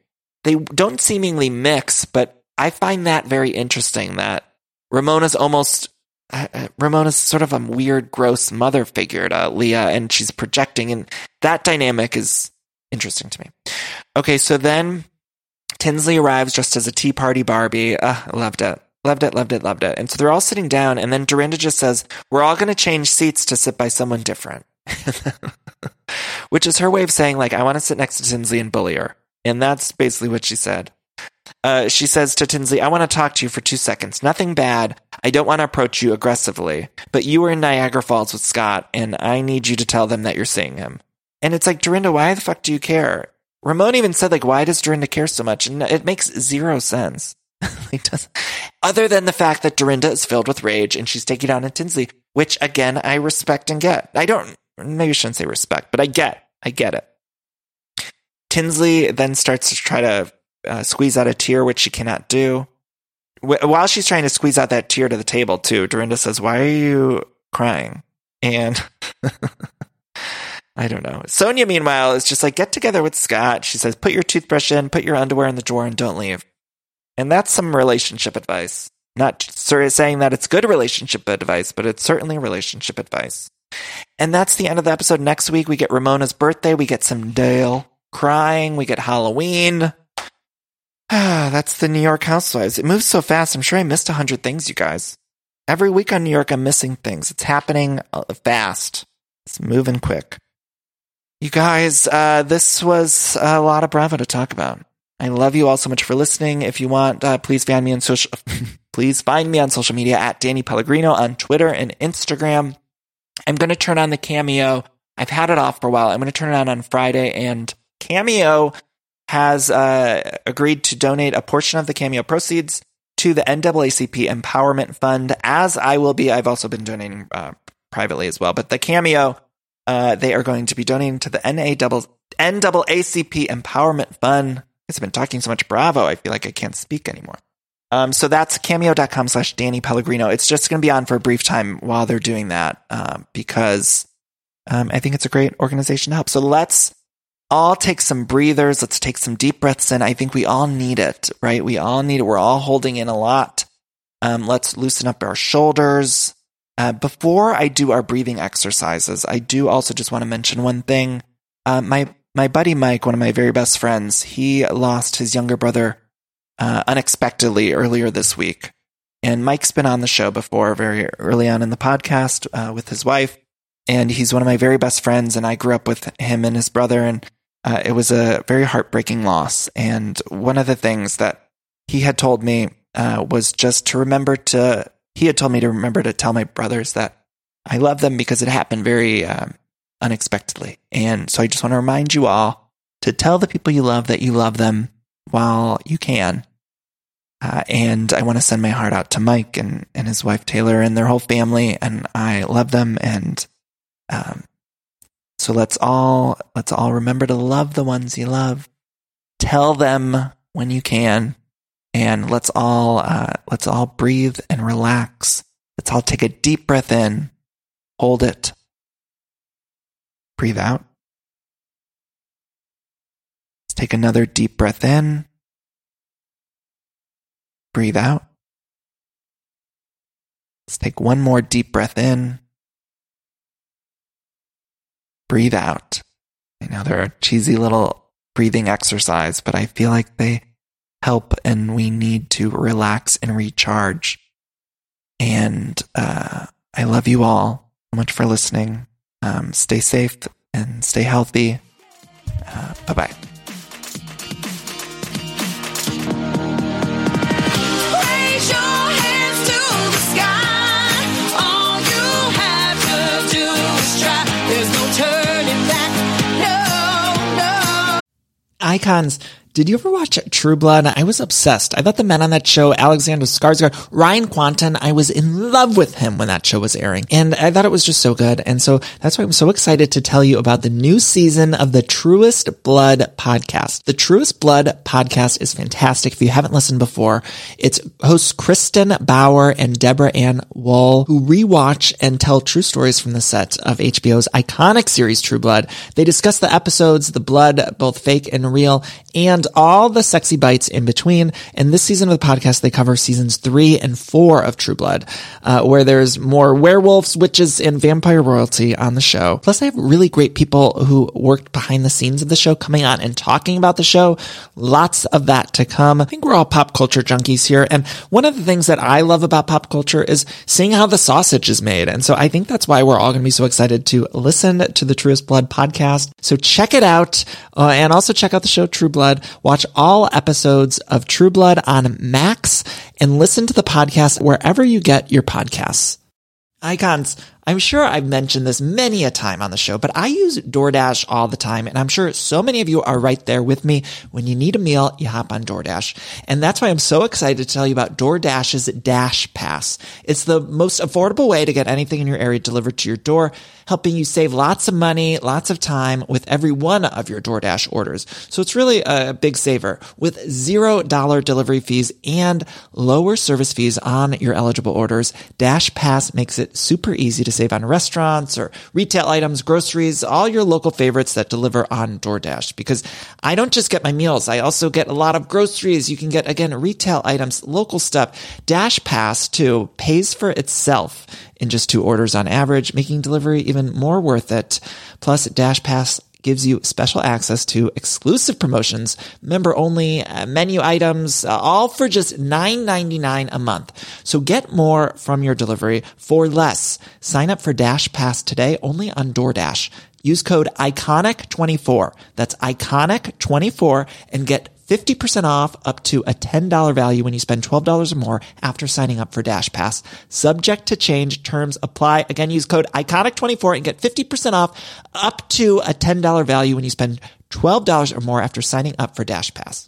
they don't seemingly mix, but I find that very interesting that Ramona's almost, uh, uh Ramona's sort of a weird, gross mother figure to Leah and she's projecting and that dynamic is interesting to me. Okay, so then Tinsley arrives just as a Tea Party Barbie. Uh, loved it. Loved it, loved it, loved it. And so they're all sitting down, and then Dorinda just says, We're all going to change seats to sit by someone different. Which is her way of saying, like, I want to sit next to Tinsley and bully her. And that's basically what she said. Uh, she says to Tinsley, I want to talk to you for two seconds. Nothing bad. I don't want to approach you aggressively, but you were in Niagara Falls with Scott, and I need you to tell them that you're seeing him. And it's like, Dorinda, why the fuck do you care? Ramon even said, like, why does Dorinda care so much? And it makes zero sense. other than the fact that Dorinda is filled with rage and she's taking a Tinsley, which again, I respect and get. I don't, maybe I shouldn't say respect, but I get, I get it. Tinsley then starts to try to uh, squeeze out a tear, which she cannot do. While she's trying to squeeze out that tear to the table, too, Dorinda says, Why are you crying? And I don't know. Sonja, meanwhile, is just like, get together with Scott. She says, put your toothbrush in, put your underwear in the drawer, and don't leave. And that's some relationship advice. Not saying that it's good relationship advice, but it's certainly relationship advice. And that's the end of the episode. Next week, we get Ramona's birthday. We get some Dale crying. We get Halloween. Ah, that's the New York Housewives. It moves so fast. I'm sure I missed a hundred things, you guys. Every week on New York, I'm missing things. It's happening uh, fast. It's moving quick. You guys, uh, this was a lot of Bravo to talk about. I love you all so much for listening. If you want, uh, please find me on social, please find me on social media at Danny Pellegrino on Twitter and Instagram. I'm going to turn on the cameo. I've had it off for a while. I'm going to turn it on on Friday and Cameo has, uh, agreed to donate a portion of the Cameo proceeds to the NAACP Empowerment Fund, as I will be. I've also been donating, uh, privately as well, but the Cameo uh, they are going to be donating to the NAACP Empowerment Fund. I've been talking so much Bravo, I feel like I can't speak anymore. Um, so that's cameo.com slash Danny Pellegrino. It's just going to be on for a brief time while they're doing that, um, because, um, I think it's a great organization to help. So let's all take some breathers. Let's take some deep breaths in. I think we all need it, right? We all need it. We're all holding in a lot. Um, let's loosen up our shoulders. Uh, before I do our breathing exercises, I do also just want to mention one thing. Uh, my my buddy Mike, one of my very best friends, he lost his younger brother uh, unexpectedly earlier this week. And Mike's been on the show before, very early on in the podcast uh, with his wife, and he's one of my very best friends. And I grew up with him and his brother, and uh, it was a very heartbreaking loss. And one of the things that he had told me uh, was just to remember to he had told me to remember to tell my brothers that I love them because it happened very um, unexpectedly. And so I just want to remind you all to tell the people you love that you love them while you can. Uh, and I want to send my heart out to Mike and, and his wife Taylor and their whole family. And I love them. And um, so let's all let's all remember to love the ones you love. Tell them when you can and let's all uh, let's all breathe and relax. Let's all take a deep breath in, hold it, breathe out. Let's take another deep breath in, breathe out. Let's take one more deep breath in, breathe out. I know they're a cheesy little breathing exercise, but I feel like they help and we need to relax and recharge. And uh, I love you all so much for listening. Um, stay safe and stay healthy. Uh, bye bye. Icons Did you ever watch True Blood? I was obsessed. I thought the men on that show, Alexander Skarsgård, Ryan Kwanten, I was in love with him when that show was airing. And I thought it was just so good. And so that's why I'm so excited to tell you about the new season of the Truest Blood podcast. The Truest Blood podcast is fantastic. If you haven't listened before, it's hosts Kristin Bauer and Deborah Ann Woll, who rewatch and tell true stories from the set of HBO's iconic series True Blood. They discuss the episodes, the blood, both fake and real, and all the sexy bites in between. And this season of the podcast, they cover seasons three and four of True Blood, uh, where there's more werewolves, witches, and vampire royalty on the show. Plus, they have really great people who worked behind the scenes of the show coming on and talking about the show. Lots of that to come. I think we're all pop culture junkies here. And one of the things that I love about pop culture is seeing how the sausage is made. And so I think that's why we're all going to be so excited to listen to the Truest Blood podcast. So check it out. Uh, and also check out the show True Blood. Watch all episodes of True Blood on Max and listen to the podcast wherever you get your podcasts. Icons. I'm sure I've mentioned this many a time on the show, but I use DoorDash all the time. And I'm sure so many of you are right there with me. When you need a meal, you hop on DoorDash. And that's why I'm so excited to tell you about DoorDash's Dash Pass. It's the most affordable way to get anything in your area delivered to your door, helping you save lots of money, lots of time with every one of your DoorDash orders. So it's really a big saver with zero dollar delivery fees and lower service fees on your eligible orders. Dash Pass makes it super easy to save on restaurants or retail items, groceries, all your local favorites that deliver on DoorDash. Because I don't just get my meals, I also get a lot of groceries. You can get, again, retail items, local stuff. Dash Pass, too, pays for itself in just two orders on average, making delivery even more worth it. Plus, Dash Pass gives you special access to exclusive promotions, member only uh, menu items, uh, all for just $9.99 a month. So get more from your delivery for less. Sign up for Dash Pass today only on DoorDash. Use code ICONIC24. That's ICONIC24 and get 50% off up to a $10 value when you spend $12 or more after signing up for Dash Pass. Subject to change, terms apply. Again, use code ICONIC24 and get 50% off up to a $10 value when you spend $12 or more after signing up for Dash Pass.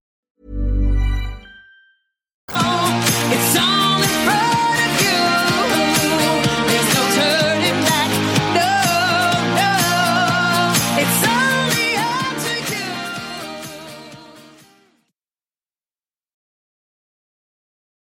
It's